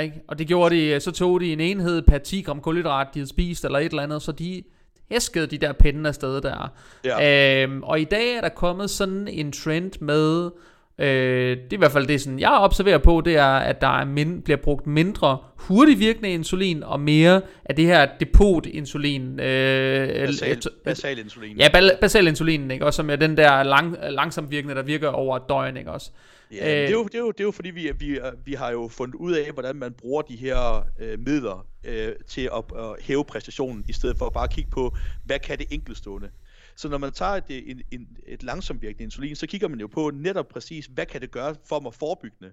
Ikke? Og det gjorde de, så tog de en enhed per 10 gram kulhydrat, de havde spist, eller et eller andet, så de hæskede de der pinde afsted der. Ja. Øhm, og i dag er der kommet sådan en trend med, øh, det er i hvert fald det, sådan, jeg observerer på, det er, at der er min, bliver brugt mindre hurtigt virkende insulin, og mere af det her depot-insulin. Øh, basal, basal insulin. Ja, basal insulin, ikke? Også som er den der lang, langsomt virkende, der virker over døgn, ikke også? Ja, det, er jo, det, er jo, det er jo fordi, vi, vi, vi har jo fundet ud af, hvordan man bruger de her øh, midler øh, til at øh, hæve præstationen, i stedet for at bare kigge på, hvad kan det enkeltstående. Så når man tager et, en, et, et langsomt virkende insulin, så kigger man jo på netop præcis, hvad kan det gøre for mig forebyggende,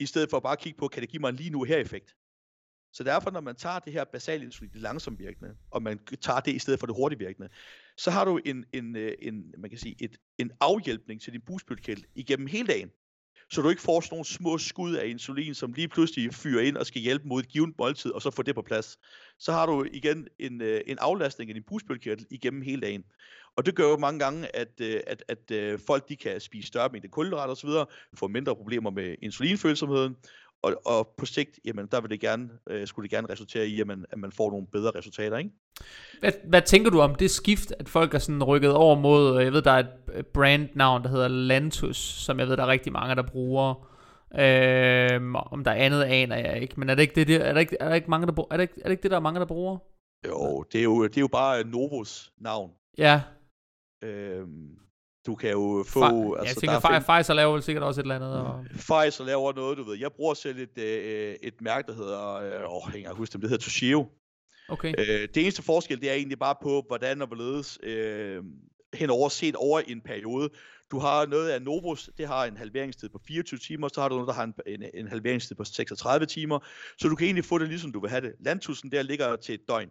i stedet for at bare kigge på, kan det give mig en lige nu her effekt. Så derfor, når man tager det her basale insulin, det langsomt virkende, og man tager det i stedet for det hurtigt virkende, så har du en, en, øh, en, man kan sige, et, en afhjælpning til din bugspytkæld igennem hele dagen så du ikke får sådan nogle små skud af insulin, som lige pludselig fyrer ind og skal hjælpe mod et givet måltid, og så få det på plads. Så har du igen en, øh, en aflastning af din bugspytkirtel igennem hele dagen. Og det gør jo mange gange, at, øh, at, at, at folk de kan spise større mængde kulhydrater osv., få mindre problemer med insulinfølsomheden, og, og på sigt, jamen, der vil det gerne, øh, skulle det gerne resultere i, jamen, at man får nogle bedre resultater, ikke? Hvad, hvad tænker du om det skift, at folk er sådan rykket over mod, jeg ved, der er et brandnavn, der hedder Lantus, som jeg ved, der er rigtig mange, der bruger. Øhm, om der er andet, aner jeg ikke. Men er det ikke det, er der ikke, er der ikke mange, der bruger? Er det ikke, er det ikke det, der er mange, der bruger? Jo, det er jo, det er jo bare Novos navn. Ja. Øhm, du kan jo få... Fa- altså, jeg tænker, find... Pfizer laver vel sikkert også et eller andet. Og... Pfizer laver noget, du ved. Jeg bruger selv et, øh, et mærke, der hedder... Øh, åh, jeg kan huske dem, det hedder Toshio. Okay. Øh, det eneste forskel, det er egentlig bare på, hvordan og hvorledes øh, henover set over en periode. Du har noget af Novos, det har en halveringstid på 24 timer, så har du noget, der har en, en, en halveringstid på 36 timer, så du kan egentlig få det ligesom du vil have det. Landtusen der ligger til et døgn.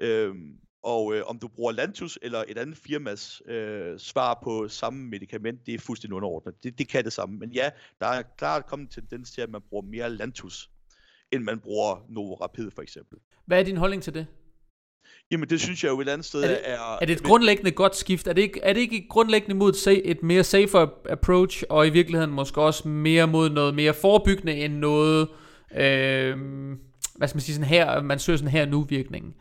Øhm, og øh, om du bruger Lantus eller et andet firmas øh, svar på samme medicament, det er fuldstændig underordnet. Det, det kan det samme. Men ja, der er klart kommet en tendens til, at man bruger mere Lantus, end man bruger Novo Rapid for eksempel. Hvad er din holdning til det? Jamen det synes jeg jo et andet sted er... Det, er, er det et men... grundlæggende godt skift? Er det ikke, er det ikke grundlæggende mod et, et mere safer approach, og i virkeligheden måske også mere mod noget mere forebyggende end noget, øh, hvad skal man sige, sådan her, man søger sådan her nu virkningen?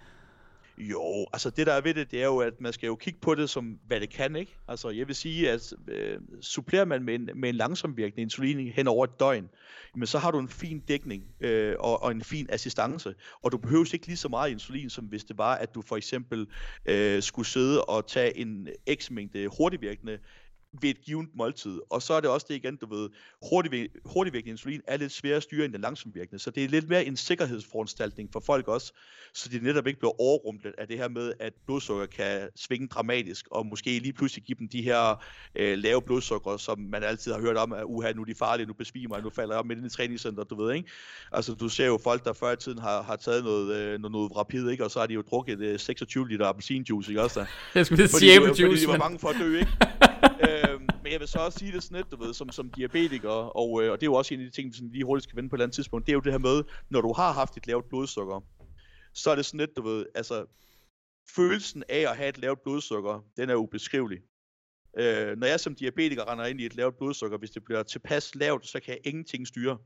Jo, altså det der er ved det, det er jo, at man skal jo kigge på det som, hvad det kan, ikke? Altså jeg vil sige, at øh, supplerer man med en, med en langsomvirkende insulin hen over et døgn, men så har du en fin dækning øh, og, og en fin assistance, og du behøver ikke lige så meget insulin, som hvis det var, at du for eksempel øh, skulle sidde og tage en x mængde hurtigvirkende ved et givet måltid. Og så er det også det igen, du ved, hurtigvirkende insulin er lidt sværere at styre end den langsomvirkende, så det er lidt mere en sikkerhedsforanstaltning for folk også, så de netop ikke bliver overrumlet af det her med, at blodsukker kan svinge dramatisk, og måske lige pludselig give dem de her øh, lave blodsukker, som man altid har hørt om, at uha, nu er de farlige, nu besvimer jeg, nu falder jeg op midt i træningscenter, du ved, ikke? Altså, du ser jo folk, der før i tiden har, har taget noget, øh, noget, noget rapid, ikke? Og så har de jo drukket øh, 26 liter appelsinjuice, ikke også? Jeg skulle sige fordi, fordi de var bange for at dø, ikke? øh, men jeg vil så også sige det sådan lidt, du ved, som, som diabetiker, og, øh, og det er jo også en af de ting, som vi lige hurtigt skal vende på et eller andet tidspunkt, det er jo det her med, når du har haft et lavt blodsukker, så er det sådan lidt, du ved, altså, følelsen af at have et lavt blodsukker, den er ubeskrivelig. Øh, når jeg som diabetiker render ind i et lavt blodsukker, hvis det bliver tilpas lavt, så kan jeg ingenting styre.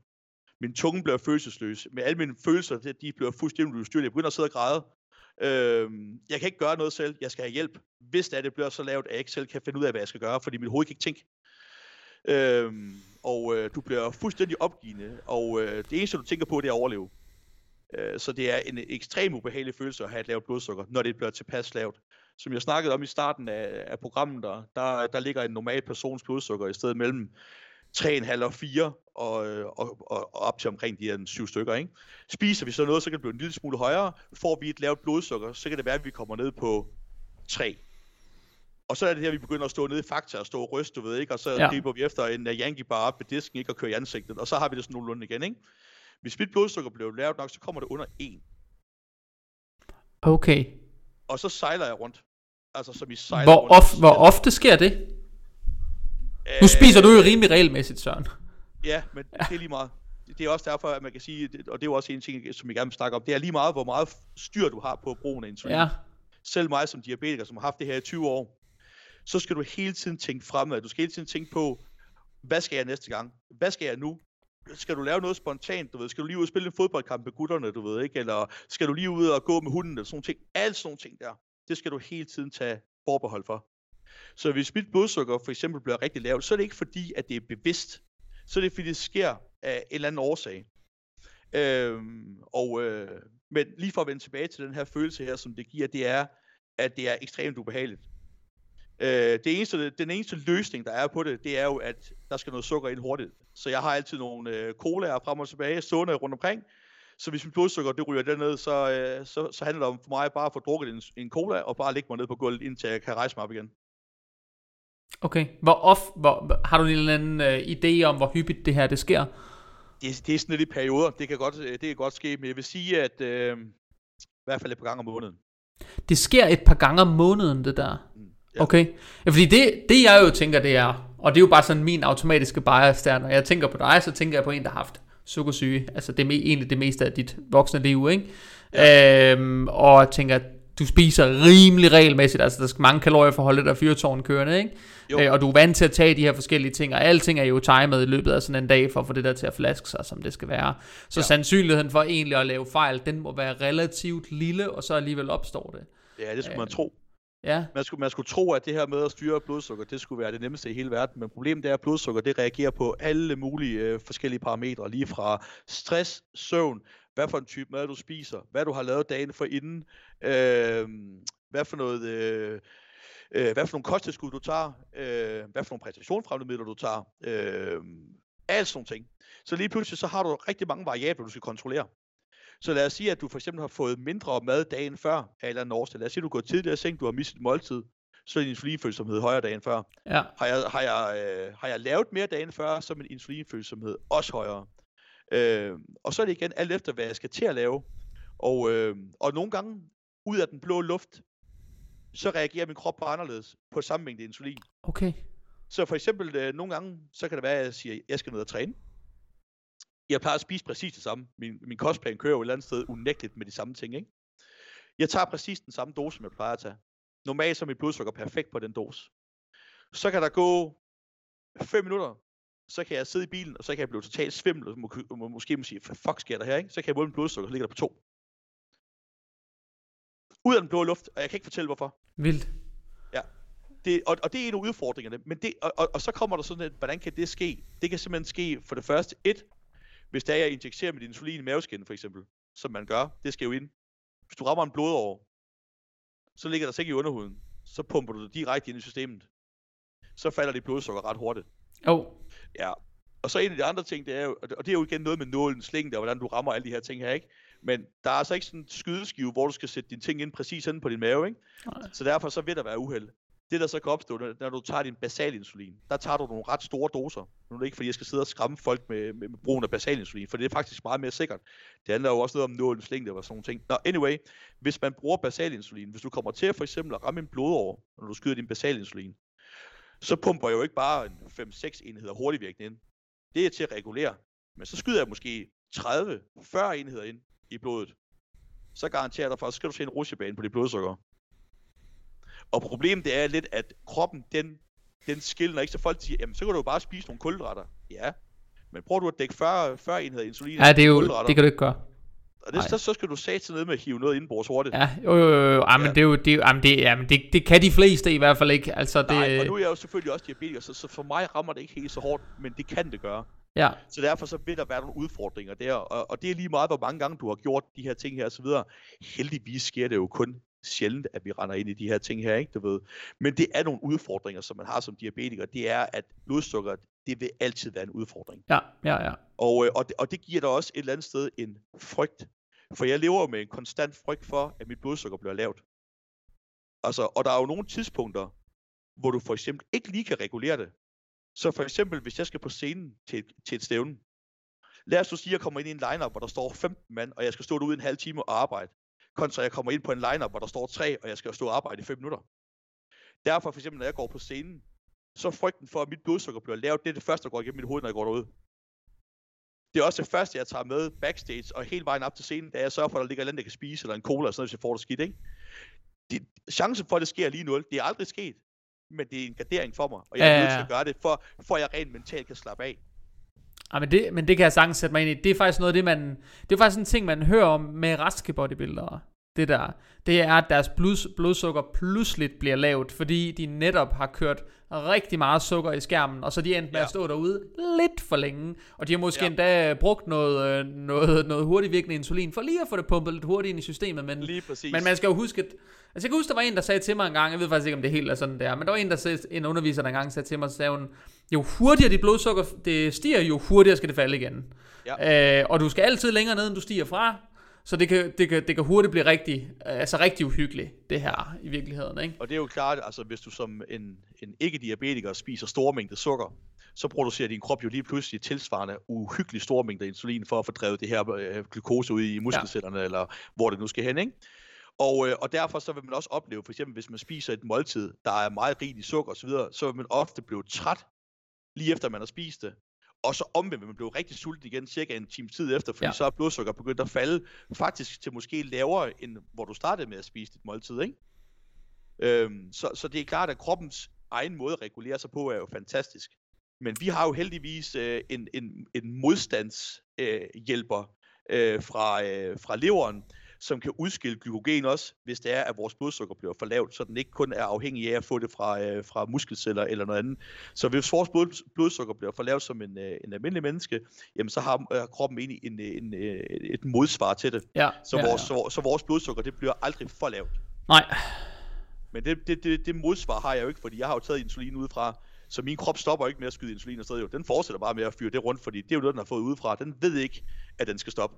Min tunge bliver følelsesløs. Med alle mine følelser, de bliver fuldstændig ustyrlige. Jeg begynder at sidde og græde. Øh, jeg kan ikke gøre noget selv. Jeg skal have hjælp. Hvis det, er, det bliver så lavt, at jeg ikke selv kan finde ud af, hvad jeg skal gøre, fordi mit hoved kan ikke tænke. Øhm, og øh, du bliver fuldstændig opgivende, og øh, det eneste, du tænker på, det er at overleve. Øh, så det er en ekstrem ubehagelig følelse at have et lavt blodsukker, når det bliver tilpas lavt. Som jeg snakkede om i starten af, af programmet, der, der, der ligger en normal persons blodsukker i stedet mellem 3,5 og 4, og, og, og, og op til omkring de her 7 stykker. Ikke? Spiser vi så noget, så kan det blive en lille smule højere. Får vi et lavt blodsukker, så kan det være, at vi kommer ned på 3. Og så er det her, vi begynder at stå nede i Fakta og stå og ryste, du ved ikke, og så ja. griber vi efter en uh, Yankee bar op ved disken, ikke, og kører i ansigtet, og så har vi det sådan nogenlunde igen, ikke? Hvis mit blodsukker bliver lavt nok, så kommer det under 1. Okay. Og så sejler jeg rundt. Altså som i sejler hvor, rundt. Of, hvor ofte sker det? Nu spiser du jo rimelig regelmæssigt, Søren. Ja, men det er lige meget. Det er også derfor, at man kan sige, og det er jo også en ting, som jeg gerne vil snakke om, det er lige meget, hvor meget styr du har på brugen af insulin. Ja. Selv mig som diabetiker, som har haft det her i 20 år, så skal du hele tiden tænke fremad. Du skal hele tiden tænke på, hvad skal jeg næste gang? Hvad skal jeg nu? skal du lave noget spontant, du ved, skal du lige ud og spille en fodboldkamp med gutterne, du ved ikke, eller skal du lige ud og gå med hunden, eller sådan nogle ting. Alt sådan nogle ting der, det skal du hele tiden tage forbehold for. Så hvis mit blodsukker for eksempel bliver rigtig lavt, så er det ikke fordi, at det er bevidst. Så er det fordi, det sker af en eller anden årsag. Øhm, og, øh, men lige for at vende tilbage til den her følelse her, som det giver, det er, at det er ekstremt ubehageligt. Øh, det eneste, den eneste løsning, der er på det, det er jo, at der skal noget sukker ind hurtigt. Så jeg har altid nogle øh, colaer frem og tilbage, stående rundt omkring. Så hvis mit blodsukker det ryger derned, så, øh, så, så handler det om for mig bare at få drukket en, en cola, og bare ligge mig ned på gulvet, indtil jeg kan rejse mig op igen. Okay. Hvor off, hvor, har du en eller anden øh, idé om, hvor hyppigt det her det sker? Det, det er sådan lidt i perioder. Det kan godt, øh, det kan godt ske, men jeg vil sige, at øh, i hvert fald et par gange om måneden. Det sker et par gange om måneden, det der? Mm, Ja. Okay. Ja, fordi det, det jeg jo tænker, det er, og det er jo bare sådan min automatiske bias der, når jeg tænker på dig, så tænker jeg på en, der har haft sukkersyge. Altså det er egentlig det meste af dit voksne liv, ikke? Ja. Øhm, og jeg tænker, du spiser rimelig regelmæssigt, altså der skal mange kalorier for at holde det der fyrtårn kørende, ikke? Jo. Øh, og du er vant til at tage de her forskellige ting, og alting er jo timet i løbet af sådan en dag, for at få det der til at flaske sig, som det skal være. Så. Ja. sandsynligheden for egentlig at lave fejl, den må være relativt lille, og så alligevel opstår det. Ja, det skulle Øh, man tro. Ja, Man skulle, man skulle tro, at det her med at styre blodsukker, det skulle være det nemmeste i hele verden. Men problemet er, at blodsukker det reagerer på alle mulige øh, forskellige parametre. Lige fra stress, søvn, hvad for en type mad du spiser, hvad du har lavet dagen for inden, øh, hvad for noget... Øh, øh, hvad for nogle kosttilskud du tager, øh, hvad for nogle præstationsfremmede midler du tager, øh, alt sådan nogle ting. Så lige pludselig så har du rigtig mange variabler, du skal kontrollere. Så lad os sige, at du for eksempel har fået mindre mad dagen før en eller årsag. Lad os sige, at du går tidligere i seng, du har mistet et måltid, så er din insulinfølsomhed højere dagen før. ja, Har jeg, har, jeg, øh, har jeg lavet mere dagen før, så er min insulinfølsomhed også højere. Øh, og så er det igen alt efter, hvad jeg skal til at lave. Og, øh, og nogle gange, ud af den blå luft, så reagerer min krop bare anderledes på samme mængde insulin. okay. Så for eksempel, øh, nogle gange, så kan det være, at jeg siger, at jeg skal ned og træne. Jeg plejer at spise præcis det samme. Min, min kostplan kører jo et eller andet sted unægteligt med de samme ting, ikke? Jeg tager præcis den samme dose, som jeg plejer at tage. Normalt så er mit blodsukker perfekt på den dose. Så kan der gå 5 minutter, så kan jeg sidde i bilen, og så kan jeg blive totalt svimmel, og må, må, måske må sige, hvad fuck sker der her, ikke? Så kan jeg måle min blodsukker, så ligger der på 2. Ud af den blå luft, og jeg kan ikke fortælle hvorfor. Vildt. det, og, og det er en af udfordringerne. Men det, og, og, og så kommer der sådan et, hvordan kan det ske? Det kan simpelthen ske for det første, et, hvis det er, jeg injicerer mit insulin i maveskinnen for eksempel, som man gør, det skal jo ind. Hvis du rammer en blodår, så ligger der ikke i underhuden, så pumper du det direkte ind i systemet. Så falder dit blodsukker ret hurtigt. Oh, Ja. Og så en af de andre ting, det er jo, og det- er jo igen noget med nålens længde, og hvordan du rammer alle de her ting her, ikke? Men der er altså ikke sådan en skydeskive, hvor du skal sætte dine ting ind præcis inde på din mave, ikke? Nej. Så derfor så vil der være uheld. Det der så kan opstå, når når du tager din basalinsulin, der tager du nogle ret store doser. Nu er det ikke, fordi jeg skal sidde og skræmme folk med, med, med brugen af basalinsulin, for det er faktisk meget mere sikkert. Det handler jo også noget om nålens længde og sådan nogle ting. Nå, anyway, hvis man bruger basalinsulin, hvis du kommer til for eksempel at ramme en blodår, når du skyder din basalinsulin, så pumper jeg jo ikke bare en 5-6 enheder hurtigvirkende ind. Det er til at regulere. Men så skyder jeg måske 30-40 enheder ind i blodet. Så garanterer jeg dig for, at så skal du se en rusjebane på dit blodsukker. Og problemet det er lidt, at kroppen, den, den skiller ikke, så folk siger, jamen så kan du jo bare spise nogle kulhydrater. Ja, men prøver du at dække 40, 40 enheder insulin ja, det er jo, det kan du ikke gøre. og det, så, så skal du sats ned med at hive noget indenbords hurtigt. Ja, jo, jo, jo, jo. Jamen, Ja. det er jo, det, jamen, det, jamen, det, det kan de fleste i hvert fald ikke. Altså, det, Nej, og nu er jeg jo selvfølgelig også diabetiker, så, så for mig rammer det ikke helt så hårdt, men det kan det gøre. ja, Så derfor så vil der være nogle udfordringer der, og, og det er lige meget, hvor mange gange du har gjort de her ting her og så videre. Heldigvis sker det jo kun sjældent, at vi render ind i de her ting her, ikke, du ved. Men det er nogle udfordringer, som man har som diabetiker. Det er, at blodsukker, det vil altid være en udfordring. ja, ja, ja. Og, øh, og, det, og det giver dig også et eller andet sted en frygt. For jeg lever med en konstant frygt for, at mit blodsukker bliver lavt. Altså, og der er jo nogle tidspunkter, hvor du for eksempel ikke lige kan regulere det. Så for eksempel, hvis jeg skal på scenen til, til et stævne. Lad os nu sige, at jeg kommer ind i en lineup, hvor der står 15 mand, og jeg skal stå derude en halv time og arbejde. Kontra jeg kommer ind på en lineup, hvor der står 3, og jeg skal stå og arbejde i 5 minutter. Derfor for eksempel, når jeg går på scenen, så er frygten for, at mit blodsukker bliver lavt, det er det første, der går igennem mit hoved, når jeg går derud. Det er også det første, jeg tager med backstage og hele vejen op til scenen, da jeg sørger for, at der ligger et andet, jeg kan spise, eller en cola, eller sådan noget, hvis jeg får det skidt, ikke? Det, chancen for, at det sker er lige nul. Det er aldrig sket, men det er en gardering for mig, og jeg er Ja, nødt til at gøre det, for, for at jeg rent mentalt kan slappe af. Ja, men, det, men det kan jeg sagtens sætte mig ind i. Det er faktisk noget af det, man... Det er faktisk en ting, man hører om med raske bodybuildere. Det der. Det er, at deres blod, blodsukker pludselig bliver lavt, fordi de netop har kørt rigtig meget sukker i skærmen, og så de endt med ja. at stå derude lidt for længe, og de har måske ja. endda brugt noget, øh, noget, noget hurtigt virkende insulin, for lige at få det pumpet lidt hurtigt ind i systemet, men, men man skal jo huske, at, altså jeg kan huske, der var en, der sagde til mig en gang, jeg ved faktisk ikke, om det helt er sådan der, men der var en, der sagde, en underviser, der engang sagde til mig, så sagde hun, jo hurtigere dit blodsukker det stiger, jo hurtigere skal det falde igen. Ja. Øh, og du skal altid længere ned, end du stiger fra, så det kan, det, kan, det kan hurtigt blive rigtig, altså rigtig uhyggeligt, det her i virkeligheden. Ikke? Og det er jo klart, altså hvis du som en, en ikke-diabetiker spiser store mængder sukker, så producerer din krop jo lige pludselig tilsvarende uhyggeligt store mængder insulin for at få drevet det her øh, glukose ud i muskelcellerne, ja. eller hvor det nu skal hen. Ikke? Og, øh, og derfor så vil man også opleve, for eksempel hvis man spiser et måltid, der er meget rigt i sukker osv., så vil man ofte blive træt lige efter man har spist det og så omvendt man blive rigtig sulten igen cirka en time tid efter, fordi ja. så er blodsukker begyndt at falde faktisk til måske lavere, end hvor du startede med at spise dit måltid, ikke? Øhm, så, så det er klart, at kroppens egen måde at regulere sig på er jo fantastisk. Men vi har jo heldigvis øh, en, en, en modstandshjælper øh, øh, fra, øh, fra leveren, som kan udskille glykogen også, hvis det er, at vores blodsukker bliver for lavt, så den ikke kun er afhængig af at få det fra, øh, fra muskelceller eller noget andet. Så hvis vores blod, blodsukker bliver for lavt som en, øh, en almindelig menneske, jamen så har øh, kroppen egentlig en, en, en, øh, et modsvar til det. Ja, så, ja, vores, ja. Så, så vores blodsukker, det bliver aldrig for lavt. Nej. Men det, det, det, det modsvar har jeg jo ikke, fordi jeg har jo taget insulin udefra, så min krop stopper ikke med at skyde insulin afsted. Jo. Den fortsætter bare med at fyre det rundt, fordi det er jo noget, den har fået udefra. Den ved ikke, at den skal stoppe.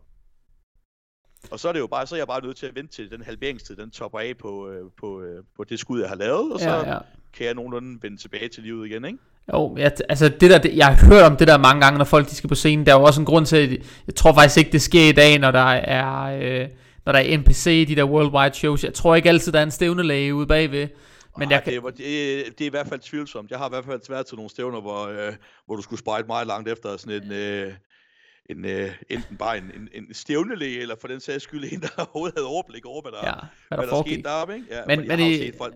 Og så er det jo bare, så er jeg bare nødt til at vente til den halveringstid, den topper af på, øh, på, øh, på det skud, jeg har lavet, og så Ja, ja. kan jeg nogenlunde vende tilbage til livet igen, ikke? Jo, jeg, altså det der, det, jeg har hørt om det der mange gange, når folk de skal på scenen. Der er jo også en grund til, at jeg tror faktisk ikke, det sker i dag, når der er, øh, når der er NPC, de der worldwide shows. Jeg tror ikke altid, der er en stævnelæge ude bagved. Men Ej, jeg kan, det, var- det, det er i hvert fald tvivlsomt. Jeg har i hvert fald været til nogle stævner, hvor, øh, hvor du skulle sprite meget langt efter sådan en, øh, en øh, enten bare en, en, en stævnelæge, eller for den sags skyld en, der overhovedet havde overblik over, hvad der, ja, hvad der hvad der skete deroppe, ikke? Ja, Men- men i- folk,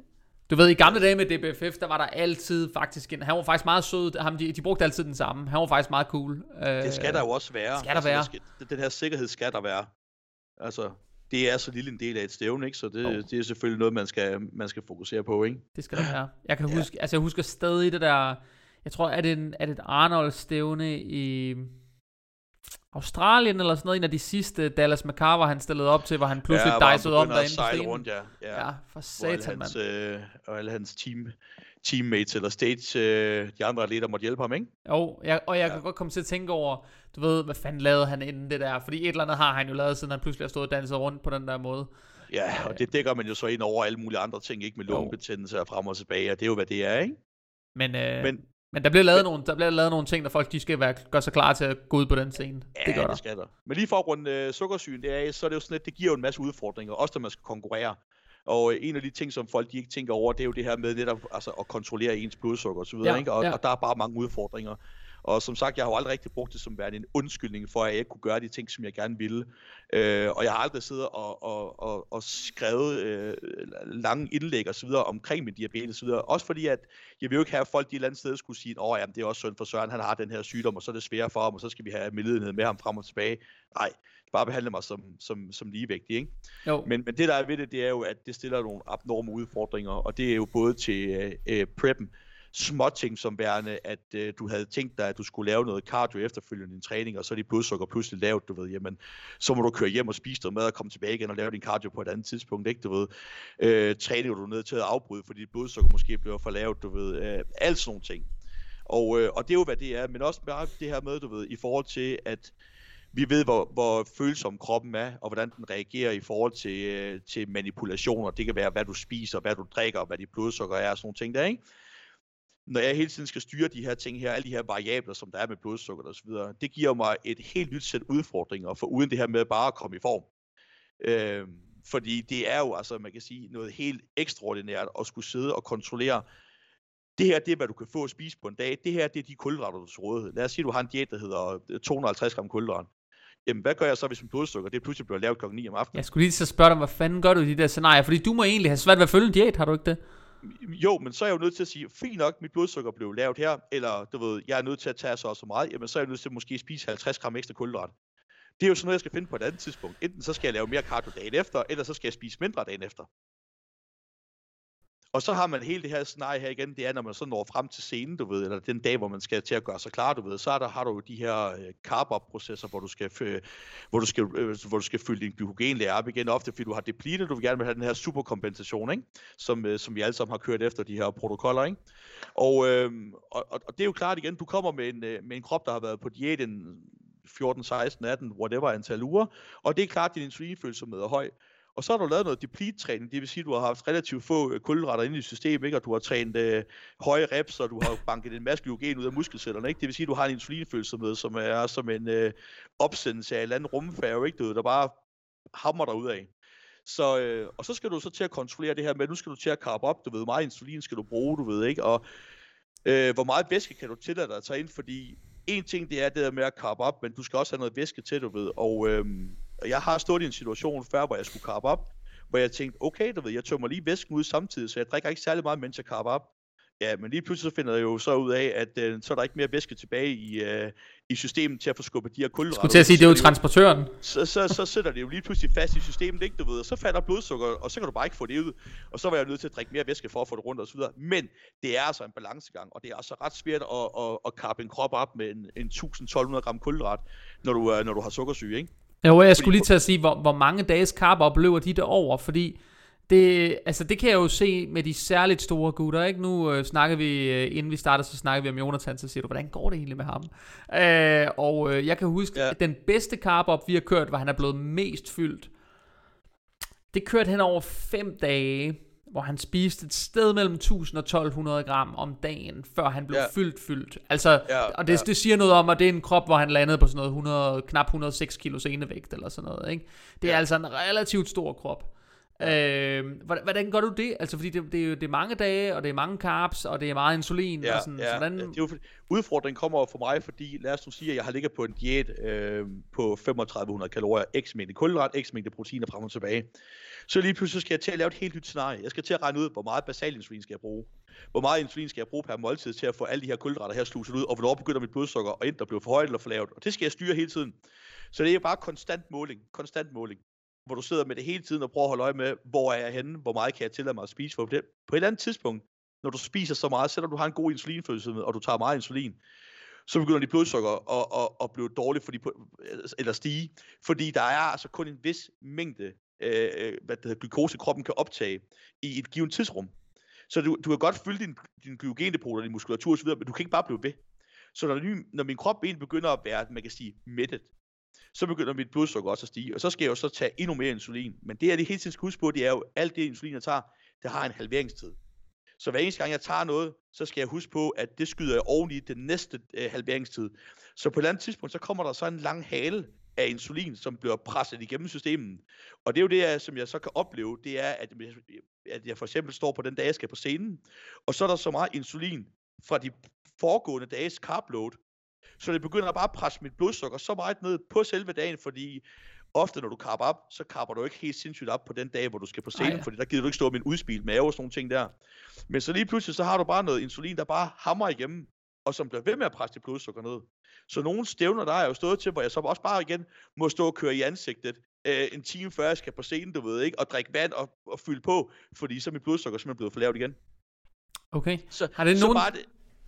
Du ved, i gamle dage med DBFF, der var der altid faktisk en, han var faktisk meget sød, ham, de, de brugte altid den samme, han var faktisk meget cool. Øh, Det skal der jo også være. skal der være. Skal, den her sikkerhed skal der være. Altså, det er så lille en del af et stævne, ikke? Så det, Jo. det er selvfølgelig noget, man skal, man skal fokusere på, ikke? Det skal der være. Jeg kan Ja. huske, altså jeg husker stadig det der, jeg tror, er det, en, er det et Arnold stævne i Australien eller sådan noget, en af de sidste Dallas McCarver, han stillede op til, hvor han pludselig ja, dejsede om derinde på stenen. rundt, ja. ja. Ja, for satan, mand. øh, og alle hans team, teammates eller stage, øh, de andre atleter måtte hjælpe ham, ikke? Jo, jeg, og jeg Ja. kan godt komme til at tænke over, du ved, hvad fanden lavede han inden det der? Fordi et eller andet har han jo lavet, siden han pludselig har stået og danset rundt på den der måde. Ja, og det dækker man jo så ind over alle mulige andre ting, ikke med lungebetændelse og frem og tilbage, og det er jo, hvad det er, ikke? Men, øh, men, Men der bliver lavet men- nogle, der bliver lavet nogle ting, der folk de skal være, gøre sig klar til at gå ud på den scene. ja, det gør der. det skal der. Men lige for at runde øh, sukkersyn, det er, så er det jo sådan, at det giver jo en masse udfordringer, også når man skal konkurrere. Og øh, en af de ting, som folk de ikke tænker over, det er jo det her med netop altså, at kontrollere ens blodsukker osv., Ja, ikke? Og, ja. og der er bare mange udfordringer. Og som sagt, jeg har jo aldrig rigtig brugt det som værende en undskyldning for, at jeg ikke kunne gøre de ting, som jeg gerne ville. Øh, og jeg har aldrig siddet og, og, og, og skrevet øh, lange indlæg og så videre omkring min diabetes og så videre. Også fordi, at jeg vil jo ikke have, at folk de et eller andet sted skulle sige, åh, jamen, det er også synd for Søren, han har den her sygdom, og så er det sværere for ham, og så skal vi have medlidenhed med ham frem og tilbage. Nej, bare behandle mig som, som, som ligevægtig, ikke? Jo, Men, men det der er ved det, det er jo, at det stiller nogle abnorme udfordringer, og det er jo både til øh, øh, preppen, små ting som værende, at øh, du havde tænkt dig, at du skulle lave noget cardio efterfølgende din træning, og så er dit blodsukker pludselig lavt, du ved, jamen, så må du køre hjem og spise noget mad og komme tilbage igen og lave din cardio på et andet tidspunkt, ikke, du ved. Øh, træning er du nødt til at afbryde, fordi dit blodsukker måske bliver for lavt, du ved, øh, alt sådan nogle ting. Og, øh, og det er jo, hvad det er, men også bare det her med, du ved, i forhold til, at vi ved, hvor, hvor følsom kroppen er, og hvordan den reagerer i forhold til, øh, til manipulationer. Det kan være, hvad du spiser, hvad du drikker, hvad dit blodsukker er, og sådan nogle ting der, ikke? Når jeg hele tiden skal styre de her ting her, alle de her variabler, som der er med blodsukker og så videre, det giver mig et helt nyt sæt udfordringer, for uden det her med bare at komme i form. Øh, fordi det er jo, altså man kan sige, noget helt ekstraordinært at skulle sidde og kontrollere, det her det er, hvad du kan få at spise på en dag. Det her det er de kulhydrater, du til rådighed. Lad os sige, at du har en diæt, der hedder øh, 250 gram kulhydrater. Jamen, hvad gør jeg så, hvis min blodsukker det pludselig bliver lavt klokken 9 om aftenen? jeg skulle lige så spørge dig, hvad fanden gør du i de der scenarier? Fordi du må egentlig have svært ved at følge en diæt, har du ikke det? Jo, men så er jeg jo nødt til at sige, fint nok, mit blodsukker blev lavt her, eller du ved, jeg er nødt til at tage så og så meget, jamen så er jeg nødt til at måske spise 50 gram ekstra kulhydrat. Det er jo sådan noget, jeg skal finde på et andet tidspunkt. Enten så skal jeg lave mere cardio dagen efter, eller så skal jeg spise mindre dagen efter. Og så har man hele det her scenarie her igen, det er, når man så når frem til scenen, du ved, eller den dag, hvor man skal til at gøre sig klar, du ved, så er der, har du de her øh, carb-up-processer, hvor du skal, øh, hvor du skal, øh, hvor du skal fylde din glykogenlager op igen, ofte fordi du har depleted, du vil gerne vil have den her superkompensation, ikke? Som, øh, som vi alle sammen har kørt efter de her protokoller, ikke? Og, øh, og, og, det er jo klart igen, du kommer med en, øh, med en krop, der har været på diæt en 14, 16, 18, whatever antal uger, og det er klart, at din insulinfølsomhed er høj. Og så har du lavet noget deplete-træning, det vil sige, at du har haft relativt få øh, kulhydrater inde i systemet, ikke? og du har trænet øh, høje reps, og du har banket en masse glykogen ud af muskelcellerne. Ikke? Det vil sige, at du har en insulinfølsomhed, som er som en øh, opsendelse af et eller andet rumfærge, ikke? Du, der bare hammer dig ud af. Så, øh, og så skal du så til at kontrollere det her med, nu skal du til at karpe op, du ved, hvor meget insulin skal du bruge, du ved, ikke? Og øh, hvor meget væske kan du tillade dig at tage ind, fordi en ting det er det der med at karpe op, men du skal også have noget væske til, du ved, og øh, jeg har stået i en situation før, hvor jeg skulle karbe op, hvor jeg tænkte, okay, du ved, jeg tømmer lige væsken ud samtidig, så jeg drikker ikke særlig meget, mens jeg karber op. Ja, men lige pludselig så finder jeg jo så ud af, at øh, så er der ikke mere væske tilbage i, øh, i systemet til at få skubbet de her kulhydrater. Skulle til at sige, det er jo transportøren. Så, så, så, sidder det jo lige pludselig fast i systemet, ikke du ved, og så falder blodsukker, og så kan du bare ikke få det ud. Og så var jeg nødt til at drikke mere væske for at få det rundt og så videre. Men det er altså en balancegang, og det er altså ret svært at, at, at kappe en krop op med en, en 1000-1200 gram kulhydrat, når du, når du har sukkersyge, ikke? Jo, jeg skulle lige til at sige, hvor, hvor mange dages carb oplever de over, fordi det, altså det kan jeg jo se med de særligt store gutter, ikke? Nu øh, snakker vi, øh, inden vi starter, så snakker vi om Jonathan, så siger du, hvordan går det egentlig med ham? Øh, og øh, jeg kan huske, ja. at den bedste carb op, vi har kørt, hvor han er blevet mest fyldt, det kørte hen over fem dage, hvor han spiste et sted mellem 1000 og 1200 gram om dagen, før han blev ja. fyldt fyldt. Altså, ja, og det, ja. det siger noget om, at det er en krop, hvor han landede på sådan noget 100, knap 106 kilo enevægt, eller sådan noget. Ikke? Det er ja. altså en relativt stor krop. Øh, hvordan gør du det? Altså fordi det, det, er jo det er mange dage, og det er mange carbs, og det er meget insulin. Ja, og sådan, ja, hvordan... ja. Det er jo, udfordringen kommer for mig, fordi lad os nu sige, at jeg har ligget på en diæt øh, på 3500 kalorier, x mængde kulhydrat, x mængde proteiner frem og tilbage. Så lige pludselig skal jeg til at lave et helt nyt scenarie. Jeg skal til at regne ud, hvor meget basal insulin skal jeg bruge. Hvor meget insulin skal jeg bruge per måltid til at få alle de her kulhydrater her sluset ud, og hvornår begynder mit blodsukker og enten at blive for højt eller for lavt. Og det skal jeg styre hele tiden. Så det er bare konstant måling, konstant måling hvor du sidder med det hele tiden og prøver at holde øje med, hvor er jeg henne, hvor meget kan jeg tillade mig at spise. For det, på et eller andet tidspunkt, når du spiser så meget, selvom du har en god insulinfølsomhed, og du tager meget insulin, så begynder dit blodsukker at, at, at blive dårligt, fordi, eller stige, fordi der er altså kun en vis mængde, Øh, øh, hvad det hedder, glukose kroppen kan optage i et givet tidsrum. Så du, du kan godt fylde din, din glykogendepoter, din muskulatur osv., men du kan ikke bare blive ved. Så når, når min krop egentlig begynder at være, man kan sige, mættet, så begynder mit blodsukker også at stige, og så skal jeg jo så tage endnu mere insulin. Men det, jeg det hele tiden skal huske på, det er jo, alt det insulin, jeg tager, det har en halveringstid. Så hver eneste gang, jeg tager noget, så skal jeg huske på, at det skyder jeg oven i den næste øh, halveringstid. Så på et eller andet tidspunkt, så kommer der så en lang hale af insulin, som bliver presset igennem systemet. Og det er jo det, jeg, som jeg så kan opleve, det er, at, at jeg for eksempel står på den dag, jeg skal på scenen, og så er der så meget insulin fra de foregående dages carbload, så det begynder bare at presse mit blodsukker så meget ned på selve dagen, fordi ofte når du karper op, så karper du ikke helt sindssygt op på den dag, hvor du skal på scenen, Ej, ja. fordi der gider du ikke stå med en udspil mave og sådan nogle ting der. Men så lige pludselig, så har du bare noget insulin, der bare hammer igennem, og som bliver ved med at presse dit blodsukker ned. Så nogle stævner, der er jo stået til, hvor jeg så også bare igen må stå og køre i ansigtet øh, en time før jeg skal på scenen, du ved ikke, og drikke vand og, og fylde på, fordi så er mit blodsukker simpelthen blevet for lavt igen. Okay. Så, har det så nogen... det,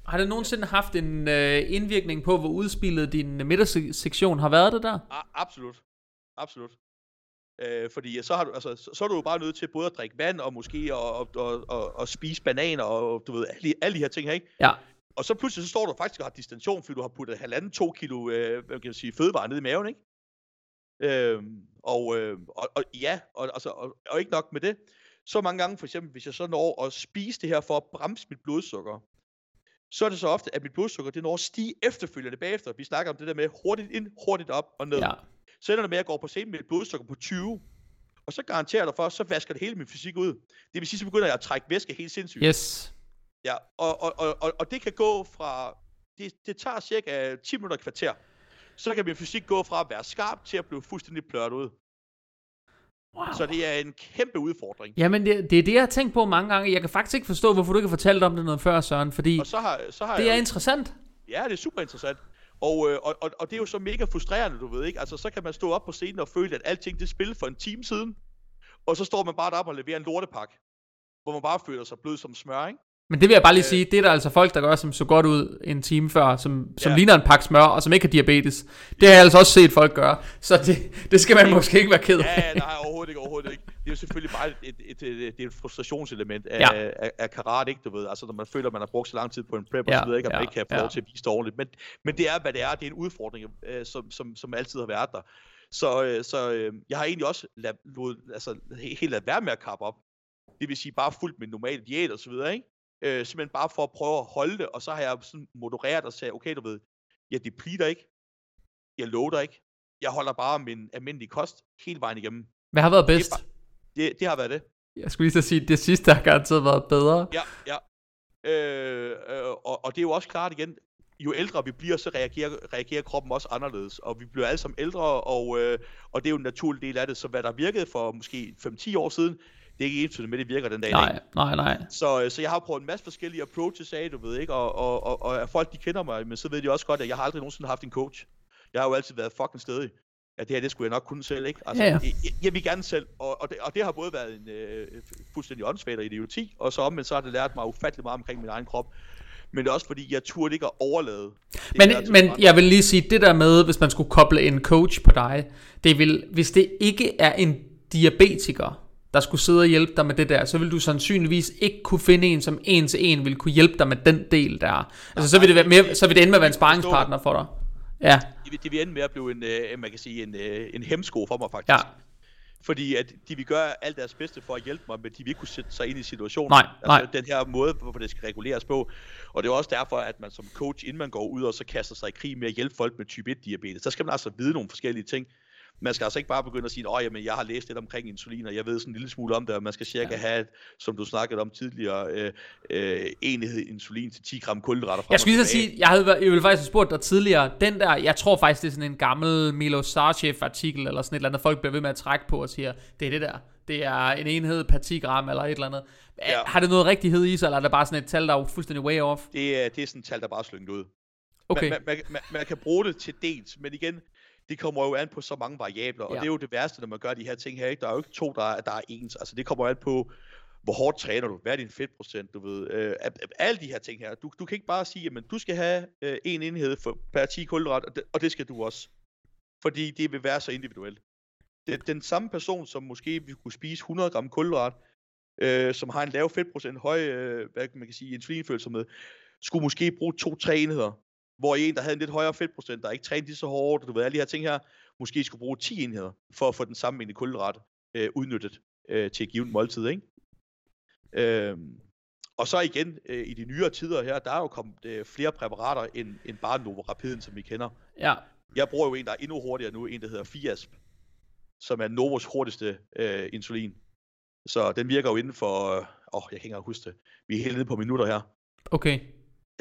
har det nogensinde haft en øh, indvirkning på, hvor udspillet din midtersektion har været det der? A- absolut. Absolut. Øh, fordi så, har du, altså, så, så er du jo bare nødt til både at drikke vand, og måske at og, og, og, og spise bananer, og du ved, alle, alle de her ting her, ikke? Ja. Og så pludselig så står du faktisk og har distension, fordi du har puttet halvanden, to kilo, øh, hvad kan jeg sige, fødevare ned i maven, ikke? Øh, og, øh, og, og, ja, og, altså, og, og ikke nok med det. Så mange gange, for eksempel, hvis jeg så når at spise det her for at bremse mit blodsukker, så er det så ofte, at mit blodsukker det når at stige efterfølgende bagefter. Vi snakker om det der med hurtigt ind, hurtigt op og ned. Ja. Så ender det med, at jeg går på scenen med et blodsukker på 20. Og så garanterer jeg dig for, så vasker det hele min fysik ud. Det vil sige, så begynder jeg at trække væske helt sindssygt. Yes. Ja, og, og, og, og, og det kan gå fra, det, det tager cirka 10 minutter kvarter. Så kan min fysik gå fra at være skarp til at blive fuldstændig plørt ud. Wow. Så det er en kæmpe udfordring. Jamen, det, det er det, jeg har tænkt på mange gange. Jeg kan faktisk ikke forstå, hvorfor du ikke har fortalt om det noget før, Søren, fordi og så har, så har det jeg, er interessant. Ja, det er super interessant. Og, øh, og, og, og det er jo så mega frustrerende, du ved ikke. Altså, så kan man stå op på scenen og føle, at alting det spillet for en time siden. Og så står man bare deroppe og leverer en lortepak. Hvor man bare føler sig blød som smør, ikke? Men det vil jeg bare lige øh, sige, det er der altså folk, der gør, som så godt ud en time før, som, som ja. ligner en pakke smør, og som ikke har diabetes. Det har jeg altså også set folk gøre, så det, det skal man måske ikke være ked af. Ja, nej, overhovedet ikke, overhovedet ikke. Det er jo selvfølgelig bare et, et, et, et, et frustrationselement af, ja. af, af karate, ikke, du ved. Altså, når man føler, at man har brugt så lang tid på en prep, ja, og så videre, ikke, at ja, man ikke kan få ja. lov til at vise det ordentligt. Men, men det er, hvad det er. Det er en udfordring, øh, som, som, som altid har været der. Så, øh, så øh, jeg har egentlig også lad, lod, altså, helt ladet være med at kappe op. Det vil sige bare fuldt med normal diæt og så videre, ikke? Øh, simpelthen bare for at prøve at holde det, og så har jeg sådan modereret og sagt, okay, du ved, jeg depleter ikke, jeg loader ikke, jeg holder bare min almindelige kost hele vejen igennem. Hvad har været bedst? Det, det, det har været det. Jeg skulle lige så sige, at det sidste har garanteret været bedre. Ja, ja. Øh, øh, og, og det er jo også klart igen, jo ældre vi bliver, så reagerer, reagerer kroppen også anderledes. Og vi bliver alle sammen ældre, og, øh, og det er jo en naturlig del af det. Så hvad der virkede for måske 5-10 år siden, det er ikke ens med, det virker den dag Nej, nej, nej. Så, øh, så jeg har prøvet en masse forskellige approaches af, du ved ikke, og, og, og, og folk de kender mig, men så ved de også godt, at jeg har aldrig nogensinde haft en coach. Jeg har jo altid været fucking stedig. At det her, det skulle jeg nok kunne selv, ikke? Altså, ja, ja. Jeg, jeg, vil gerne selv, og, og, det, og det har både været en øh, fuldstændig åndsfætter idioti, og så men så har det lært mig ufattelig meget omkring min egen krop men det er også fordi, jeg turde ikke at overlade. Men, men jeg vil lige sige, det der med, hvis man skulle koble en coach på dig, det vil, hvis det ikke er en diabetiker, der skulle sidde og hjælpe dig med det der, så vil du sandsynligvis ikke kunne finde en, som en til en vil kunne hjælpe dig med den del der. Altså, så vil det, være mere, så vil det ende med at være en sparringspartner for dig. Ja. Det vil, det vil ende med at blive en, øh, man kan sige, en, øh, en hemsko for mig faktisk. Ja. Fordi at de vil gøre alt deres bedste for at hjælpe mig, men de vil ikke kunne sætte sig ind i situationen. Nej, altså, nej. Den her måde, hvor det skal reguleres på. Og det er også derfor, at man som coach, inden man går ud og så kaster sig i krig med at hjælpe folk med type 1 diabetes, så skal man altså vide nogle forskellige ting. Man skal altså ikke bare begynde at sige, at jamen, jeg har læst lidt omkring insulin, og jeg ved sådan en lille smule om det, og man skal cirka ja. have, som du snakkede om tidligere, øh, øh, enhed insulin til 10 gram kulhydrater. Jeg skulle lige sige, jeg, havde, jeg ville faktisk have spurgt dig tidligere, den der, jeg tror faktisk, det er sådan en gammel Milo Sarchev artikel, eller sådan et eller andet, folk bliver ved med at trække på og siger, det er det der, det er en enhed per 10 gram, eller et eller andet. Ja. Har det noget rigtighed i sig, eller er det bare sådan et tal, der er fuldstændig way off? Det er, det er sådan et tal, der bare er slynget ud. Okay. Man, man, man, man kan bruge det til dels, men igen, det kommer jo an på så mange variabler, og ja. det er jo det værste, når man gør de her ting her. Ikke? Der er jo ikke to, der er, der er ens. Altså, det kommer an på, hvor hårdt træner du, hvad er din fedtprocent, du ved. Øh, alle de her ting her. Du, du kan ikke bare sige, at du skal have øh, en enhed for, per 10 kulhydrat, og det, og det skal du også. Fordi det vil være så individuelt. Det, den samme person, som måske vil kunne spise 100 gram kulhydrat, øh, som har en lav fedtprocent, høj, øh, hvad man kan sige, insulinfølsomhed, skulle måske bruge to-tre enheder hvor en, der havde en lidt højere fedtprocent, der ikke trænede lige så hårdt, du ved, alle de her ting her, måske skulle bruge 10 enheder, for at få den samme mængde kulhydrat øh, udnyttet øh, til at give en måltid, ikke? Øhm, og så igen, øh, i de nyere tider her, der er jo kommet øh, flere præparater end, end bare Novo Rapiden, som vi kender. Ja. Jeg bruger jo en, der er endnu hurtigere nu, en der hedder Fiasp, som er Novos hurtigste øh, insulin. Så den virker jo inden for, øh, åh, øh, jeg kan ikke huske det, vi er helt nede på minutter her. Okay.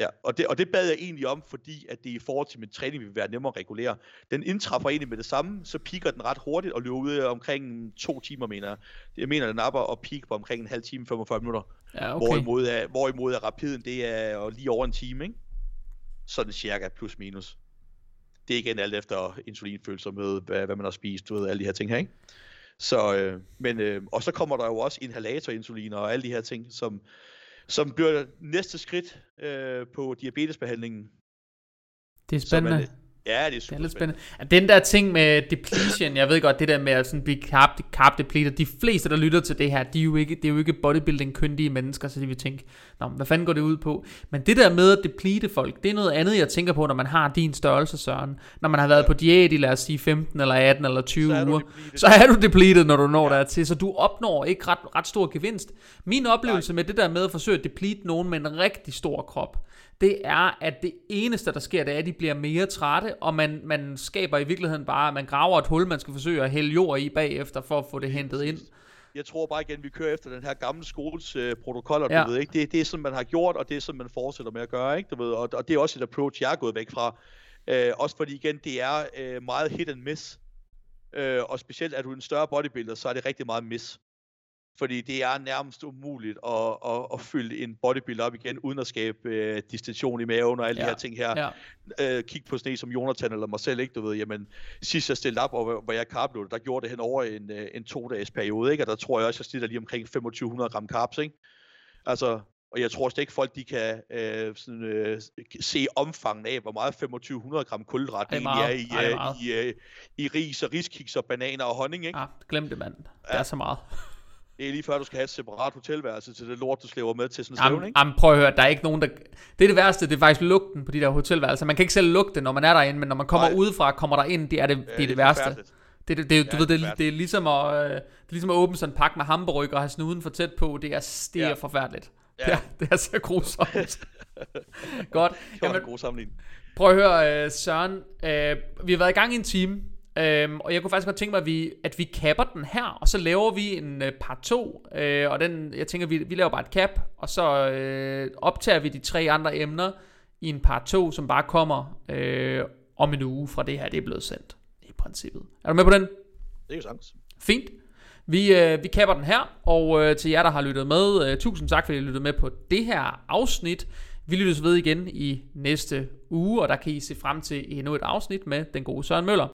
Ja, og det, og det bad jeg egentlig om, fordi at det i forhold til min træning vil være nemmere at regulere. Den indtræffer egentlig med det samme, så piker den ret hurtigt og løber ud omkring to timer, mener jeg. Jeg mener, den napper og peak på omkring en halv time, 45 minutter. Ja, okay. Hvorimod er, hvorimod er rapiden, det er lige over en time, ikke? Sådan cirka, plus minus. Det er igen alt efter insulinfølsomhed, hvad, hvad man har spist, du ved, alle de her ting her, ikke? Så, øh, men, øh, og så kommer der jo også inhalatorinsulin og alle de her ting, som, som bliver næste skridt øh, på diabetesbehandlingen. Det er spændende. Man, Ja, det er super det er lidt spændende. spændende. Den der ting med depletion, jeg ved godt, det der med at sådan blive carb, carb depleter, de fleste, der lytter til det her, de er jo ikke, det er jo ikke bodybuilding-kyndige mennesker, så de vil tænke, Nå, hvad fanden går det ud på? Men det der med at deplete folk, det er noget andet, jeg tænker på, når man har din størrelse, Søren. Når man har været ja. på diæt i, lad os sige, 15 eller 18 eller 20 så uger, så er du depleted, når du når ja. der til, så du opnår ikke ret, ret stor gevinst. Min oplevelse Nej. med det der med at forsøge at deplete nogen med en rigtig stor krop, det er, at det eneste, der sker, det er, at de bliver mere trætte, og man, man skaber i virkeligheden bare, man graver et hul, man skal forsøge at hælde jord i bagefter, for at få det hentet ind. Jeg tror bare igen, vi kører efter den her gamle skoles øh, protokoller, ja. du ved ikke. Det, det er sådan, man har gjort, og det er sådan, man fortsætter med at gøre, ikke? Du ved, og, og det er også et approach, jeg er gået væk fra. Øh, også fordi igen, det er øh, meget hit and miss. øh, og specielt er du en større bodybuilder, så er det rigtig meget mis. Fordi det er nærmest umuligt at, at, at fylde en bodybuilder op igen, uden at skabe øh, distension i maven og alle ja. de her ting her. Ja. Øh, kig på sådan en som Jonathan eller mig selv, ikke? Du ved, jamen, sidst jeg stillede op, og hvor jeg carbloadede, der gjorde det hen over en, øh, en to-dages periode, ikke? Og der tror jeg også, jeg stiller lige omkring 2500 gram carbs, ikke? Altså, og jeg tror også ikke folk, de kan øh, sådan, øh, se omfanget af, hvor meget 2500 gram kulhydrat det er, er i, Ej, i, øh, i ris og riskiks og bananer og honning, ikke? Ja, glem det, mand. Det ja. er så meget. Det er lige før, du skal have et separat hotelværelse til det lort, du slæver med til sådan en stævne, ikke? Jamen, prøv at høre, der er ikke nogen, der... Det er det værste, det er faktisk lugten på de der hotelværelser. Man kan ikke selv lugte når man er derinde, men når man kommer Nej. udefra, kommer der ind, det er det, det, er det, det værste. Det, det, det, det, du ja, ved, det, det, er ligesom at, øh, det er ligesom at åbne sådan en pakke med hamburger og have snuden for tæt på. Det er, det er ja. forfærdeligt. Ja. Det, er, det er så grusomt. Godt. Det var Jamen, en god sammenligning. Prøv at høre, øh, Søren. Øh, vi har været i gang i en time. Øhm, og jeg kunne faktisk godt tænke mig, at vi, at vi kapper den her, og så laver vi en uh, part 2, øh, og den, jeg tænker, vi, vi laver bare et cap, og så øh, optager vi de tre andre emner i en part 2, som bare kommer øh, om en uge fra det her, det er blevet sendt, i princippet. Er du med på den? Det er jo sagtens. Fint. Vi, øh, vi kapper den her, og øh, til jer, der har lyttet med, øh, tusind tak, fordi I lyttede med på det her afsnit. Vi lyttes ved igen i næste uge, og der kan I se frem til endnu et afsnit med den gode Søren Møller.